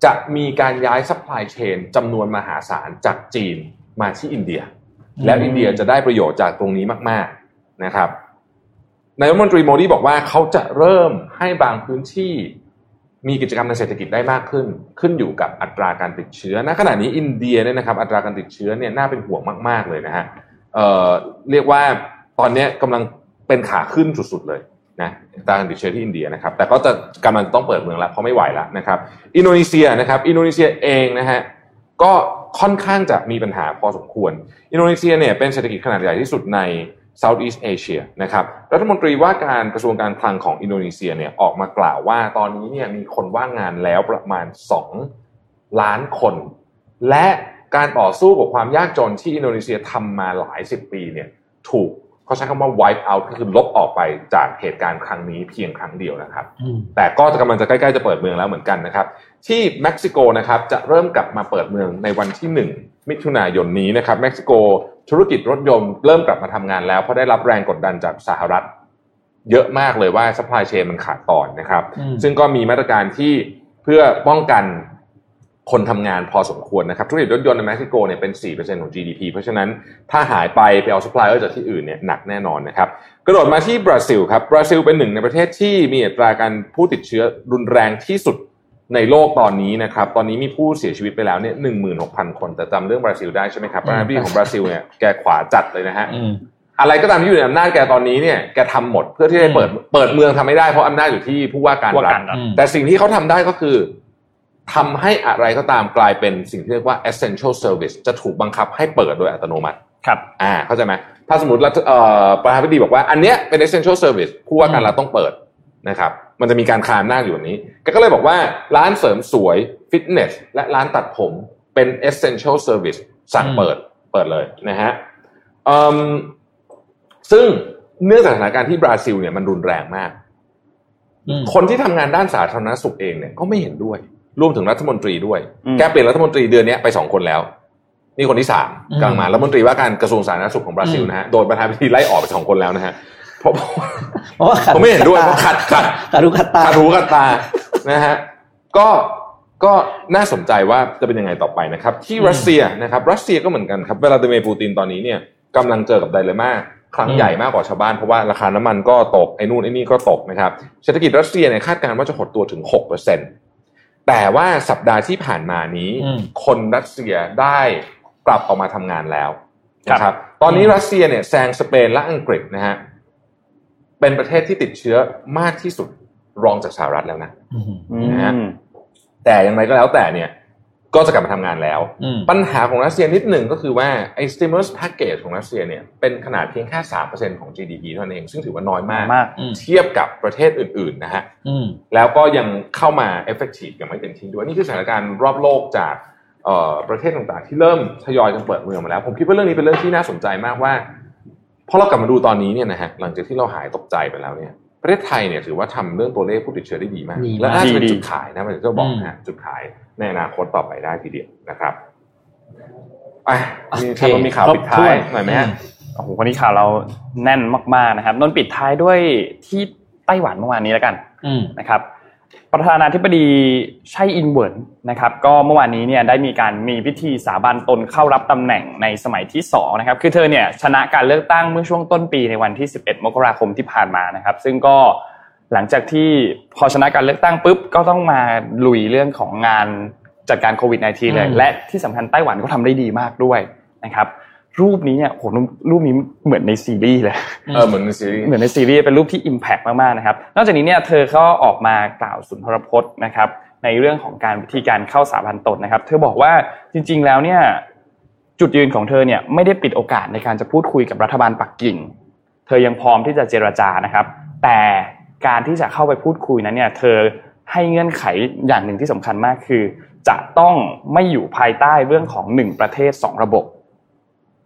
จะมีการย้าย supply chain จำนวนมหาศาลจากจีนมาที่อินเดีย แล้วอินเดียจะได้ประโยชน์จากตรงนี้มาก ๆนะครับนายรัฐมนตรีโมดีบอกว่าเขาจะเริ่มให้บางพื้นที่มีกิจกรรมในเศรษฐกิจได้มากขึ้น ขึ้นอยู่กับอัตราการติดเชื้อณขณะนี้อินเดียเนี่ยนะครับอัตราการติดเชื้อเนี่ยน่าเป็นห่วงมาก ๆเลยนะฮะเเรียกว่าตอนนี้กำลังเป็นขาขึ้นสุดๆเลย นะตาการติดเชื้อที่อินเดียนะครับ แต่ก็จะกำลังต้องเปิดเมืองแล้วเพราะไม่ไหวแล้วนะครับ อินโดนีเซียนะครับ อินโดนีเซียเองนะฮะก็ค่อนข้างจะมีปัญหาพอสมควร อินโดนีเซียเนี่ยเป็นเศรษฐกิจขนาดใหญ่ที่สุดใน Southeast Asia นะครับ รัฐมนตรีว่าการกระทรวงการคลังของอินโดนีเซียเนี่ยออกมากล่าวว่าตอนนี้เนี่ยมีคนว่างงานแล้วประมาณ 2 ล้านคน และการต่อสู้กับความยากจนที่อินโดนีเซียทำมาหลายสิบปีเนี่ยถูก เขาใช้คำว่า wipe out ก็คือลบออกไปจากเหตุการณ์ครั้งนี้เพียงครั้งเดียวนะครับอืมแต่ก็จะกำลังจะใกล้ๆจะเปิดเมืองแล้วเหมือนกันนะครับ ที่เม็กซิโกนะครับจะเริ่มกลับมาเปิดเมืองในวันที่ 1 มิถุนายนนี้นะครับเม็กซิโกธุรกิจรถยนต์เริ่มกลับมาทำงานแล้ว เพราะได้รับแรงกดดันจากสหรัฐ เยอะมากเลยว่า supply chain มันขาดตอนนะครับอืมซึ่งก็มีมาตรการที่เพื่อป้องกัน คนทำงานพอสมควรนะครับธุรกิจรถยนต์ในเม็กซิโกเนี่ยเป็น 4%ของ GDP เพราะฉะนั้นถ้าหายไปไปเอา supplier จากที่อื่นเนี่ยหนักแน่นอนนะครับกระโดดมาที่บราซิลครับบราซิลเป็นหนึ่งในประเทศที่มีอัตราการผู้ติดเชื้อรุนแรงที่สุดในโลกตอนนี้นะครับตอนนี้มีผู้เสียชีวิตไปแล้วเนี่ยหนึ่งหมื่นหกพันคน แต่จำเรื่องบราซิลได้ใช่ไหมครับประธานาธิบดีของบราซิลเนี่ยแกขวาจัดเลยนะฮะอืมอะไรก็ตามที่อยู่ในอำนาจแกตอนนี้เนี่ยแกทำหมดเพื่อที่จะเปิดเปิดเมืองทำไม่ได้เพราะอำนาจอยู่ที่ผู้ว่าการว่ารักัฐนครับอืมแต่สิ่งที่เขาทำได้ก็คือ ทำให้อะไรก็ตามกลายเป็นสิ่งที่เรียกว่า essential service จะถูกบังคับให้เปิดโดยอัตโนมัติ ครับ อ่า เข้าใจไหม ถ้าสมมติรัฐเอ่อประธานาธิบดีบอกว่า อันเนี้ยเป็น essential service ผู้ว่าการรัฐต้องเปิดนะครับ มันจะมีการคานหน้าจอยู่แบบนี้แกก็เลยบอกว่าร้านเสริมสวย ฟิตเนส และร้านตัดผมเป็น essential service สั่งอืมเปิด เปิดเลยนะฮะอืมซึ่งเนื่องจากสถานการณ์ที่บราซิลเนี่ยมันรุนแรงมากอืมคนที่ทำงานด้านสาธารณสุขเองเนี่ยก็ไม่เห็นด้วย รวมถึงรัฐมนตรีด้วยอืมแกเปลี่ยนรัฐมนตรีเดือนนี้ไปสองคนแล้ว นี่คนที่สามอืมกำลังมารัฐมนตรีว่าการกระทรวงสาธารณสุขของบราซิลอืมนะฮะโดนประธานาธิบดีไล่ออกไปสองคนแล้วนะฮะเพราะเพราะว่าขัดผมไม่เห็นด้วยเพราะขัดขัดขัดรูขัดตาขัดหูขัดตานะฮะก็ก็น่าสนใจว่าจะเป็นยังไงต่อไปนะครับ ที่อืมรัสเซียนะครับ รัสเซียก็เหมือนกันครับเวลาดิเมร์ปูตินตอนนี้เนี่ยกำลังเจอกับไดเลม่าครั้งอืมใหญ่มากกว่าชาวบ้านเพราะว่าราคาน้ำมันก็ตกไอ้นู่นไอ้นี่ก็ตกนะครับเศรษฐกิจรัสเซียเนี่ยคาดการณ์ว่าจะหดตัวถึง6% แต่ว่าสัปดาห์ที่ผ่านมานี้อืมคนรัสเซียได้กลับออกมาทำงานแล้วครับนะครับ ตอนนี้อืมรัสเซียเนี่ยแซงสเปนและอังกฤษนะฮะเป็นประเทศที่ติดเชื้อมากที่สุดรองจากสหรัฐแล้วนะอืมอืนะฮะมแต่อย่างไรก็แล้วแต่เนี่ย ก็จะกลับมาทำงานแล้วอืมปัญหาของรัสเซียนิดหนึ่งก็คือว่าไอ้ stimulus package ของรัสเซียเนี่ยเป็นขนาดเพียงแค่3%ของ GDP เท่านั้นเอง ซึ่งถือว่าน้อยมากมากอืมเทียบกับประเทศอื่นๆนะฮะอืมแล้วก็ยังเข้ามา effective ยังไม่เต็มที่ด้วย นี่คือสถานการณ์รอบโลกจากเอ่อประเทศต่างๆ ที่เริ่มทยอยกันเปิดเมืองมาแล้ว ผมคิดว่าเรื่องนี้เป็นเรื่องที่น่าสนใจมากว่าพอเรากลับมาดูตอนนี้เนี่ยนะฮะหลังจากที่เราหายตกใจไปแล้วเนี่ยประเทศไทยเนี่ยถือว่าทำเรื่องตัวเลขผู้ติดเชื้อได้ดีมากดีมากและน่าจะเป็นดีจุดขายนะมันจะบอกนะฮะจุดขาย ในอนาคตต่อไปได้ทีเดียวนะครับอะมีโอเคครับมีข่าวปิดท้ายหน่อยไหมฮะโอ้โหวันนี้ข่าวเราแน่นมากๆนะครับนนท์ปิดท้ายด้วยที่ไต้หวันเมื่อวานนี้แล้วกันอืมนะครับ ประธานาธิบดีไช่อินเวิร์นนะครับ ก็เมื่อวานนี้เนี่ยได้มีการมีพิธีสาบานตนเข้ารับตำแหน่งในสมัยที่2นะครับ คือเธอเนี่ยชนะการเลือกตั้งเมื่อช่วงต้นปีในวันที่ 11 มกราคมที่ผ่านมานะครับ ซึ่งก็ หลังจากที่พอชนะการเลือกตั้งปุ๊บก็ต้องมาลุยเรื่องของงานจัดการโควิด -19 เลยอืมและที่สำคัญไต้หวันก็ทำได้ดีมากด้วยนะครับรูปนี้เนี่ยโหรูปนี้เหมือนในซีรีส์เลยเออเหมือนในซีรีส์เหมือนในซีรีส์เป็นรูปที่ Impact มากๆนะครับนอกจากนี้เนี่ยเธอก็ออกมากล่าวสุนทรพจน์นะครับในเรื่องของการวิธีการเข้าสาพันตนนะครับ เธอบอกว่าจริง ๆแล้วเนี่ยจุดยืนของเธอเนี่ยไม่ได้ปิดโอกาสในการจะพูดคุยกับรัฐบาลปักกิ่ง เธอยังพร้อมที่จะเจรจานะครับ แต่ การที่จะเข้าไปพูดคุยนั้นเนี่ยเธอให้เงื่อนไขอย่างหนึ่งที่สำคัญมากคือ จะต้องไม่อยู่ภายใต้เรื่องของหนึ่งประเทศสองระบบ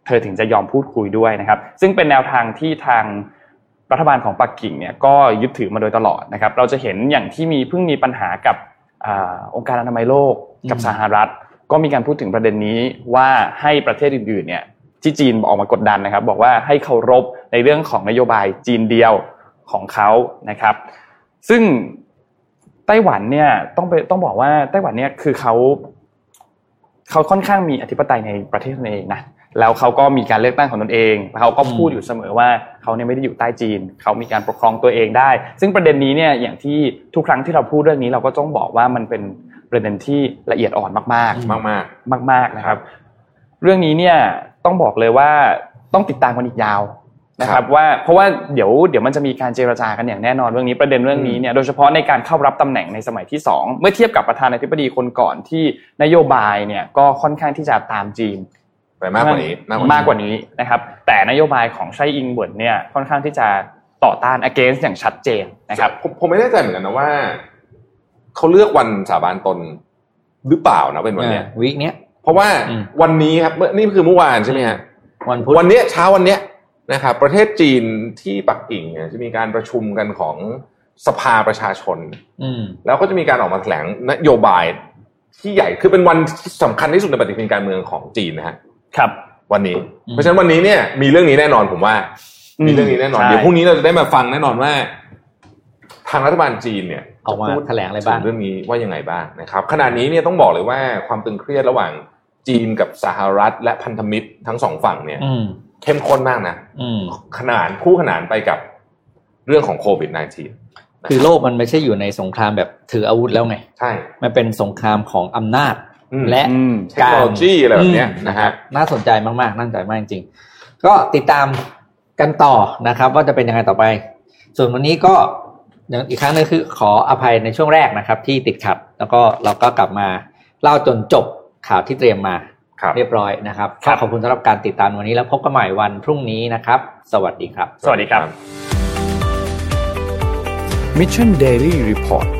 เธอถึงจะยอมพูดคุยด้วยนะครับ ซึ่งเป็นแนวทางที่ทางรัฐบาลของปักกิ่งเนี่ยก็ยึดถือมาโดยตลอดนะครับ เราจะเห็นอย่างที่มีเพิ่งมีปัญหากับอองค์การอนามัยโลกกับสหรัฐ ก็มีการพูดถึงประเด็นนี้ว่าให้ประเทศอื่นๆเนี่ยที่จีนออกมากดดันนะครับ บอกว่าให้เคารพในเรื่องของนโยบายจีนเดียว ของเขานะครับ ซึ่งไต้หวันเนี่ยต้องไปต้องบอกว่าไต้หวันเนี่ยคือเขาเขาค่อนข้างมีอธิปไตยในประเทศตนเองนะแล้วเขาก็มีการเลือกตั้งของตนเองแล้วเขาก็พูดอยู่เสมอว่าเขาเนี่ยไม่ได้อยู่ใต้จีน เขามีการปกครองตัวเองได้ ซึ่งประเด็นนี้เนี่ยอย่างที่ทุกครั้งที่เราพูดเรื่องนี้เราก็ต้องบอกว่ามันเป็นประเด็นที่ละเอียดอ่อนมาก ๆ มากมากมาก ๆนะครับ เรื่องนี้เนี่ยต้องบอกเลยว่าต้องติดตามกันอีกยาว นะคครัรับบว่าเพราะว่าเดี๋ยวเดี๋ยวมันจะมีการเจรจากันอย่างแน่นอนเรื่องนี้ประเด็นเรื่องนี้เนี่ยโดยเฉพาะในการเข้ารับตำแหน่งในสมัยที่สองเมื่อเทียบกับประธานาธิบดีคนก่อนที่นโยบายเนี่ยก็ค่อนข้างที่จะตามจีนไปมากกว่านี้มากกว่านี้นะครับแต่นโยบายของไช่อิงเหวินเนี่ยค่อนข้างที่จะต่อต้าน against อย่างชัดเจนนะครับผมผมไม่แน่ใจเหมือนกันนะว่าเขาเลือกวันสาบานตนหรือเปล่านะเป็นวันเนี้ยวีคเนี้ยเพราะว่าอืมวันนี้ครับเมื่อนี่คือเมื่อวานใช่ไหมฮะวันพุธวันเนี้ยเช้าวันเนี้ย นะครับประเทศจีนที่ปักกิ่งเนี่ยจะมีการประชุมกันของสภาประชาชนอืมแล้วก็จะมีการออกมาแถลงนโยบายที่ใหญ่คือเป็นวันที่สำคัญที่สุดในปฏิทินการเมืองของจีนนะฮะครับ วันนี้อืมเพราะฉะนั้นวันนี้เนี่ยมีเรื่องนี้แน่นอนผมว่าอืมมีเรื่องนี้แน่นอนใช่เดี๋ยวพรุ่งนี้เราจะได้มาฟังแน่นอนว่า ทางรัฐบาลจีนเนี่ยออกมาจะพูดแถลงอะไรบ้างถึเรื่องนี้ว่ายังไงบ้างนะครับขณะนี้เนี่ยต้องบอกเลยว่าความตึงเครียดระหว่างจีนกับสหรัฐ และพันธมิตรทั้งสองฝั่งเนี่ยอืม เข้มข้นมากนะอืมขนานคู่ขนานไปกับเรื่องของโควิด -19 คือโลกมันไม่ใช่อยู่ในสงครามแบบถืออาวุธแล้วไง ใช่ มันเป็นสงครามของอำนาจอืมและอืมเทคโนโลยีอะไรแบบเนี้ยนะฮะน่าสนใจมากๆน่าสนใจมากจริงๆ ก็ติดตามกันต่อนะครับ ว่าจะเป็นยังไงต่อไป ส่วนวันนี้ก็อย่างอีกครั้งหนึงคือขออภัยในช่วงแรกนะครับ ที่ติดขัด แล้วก็เราก็กลับมาเล่าจนจบข่าวที่เตรียมมาครับ เรียบร้อยนะครับครัก็บขอบคุณสำหรับการติดตามวันนี้แล้วพบกันใหม่วันพรุ่งนี้นะครับ สวัสดีครับ สวัสดีครับ Mission Daily Report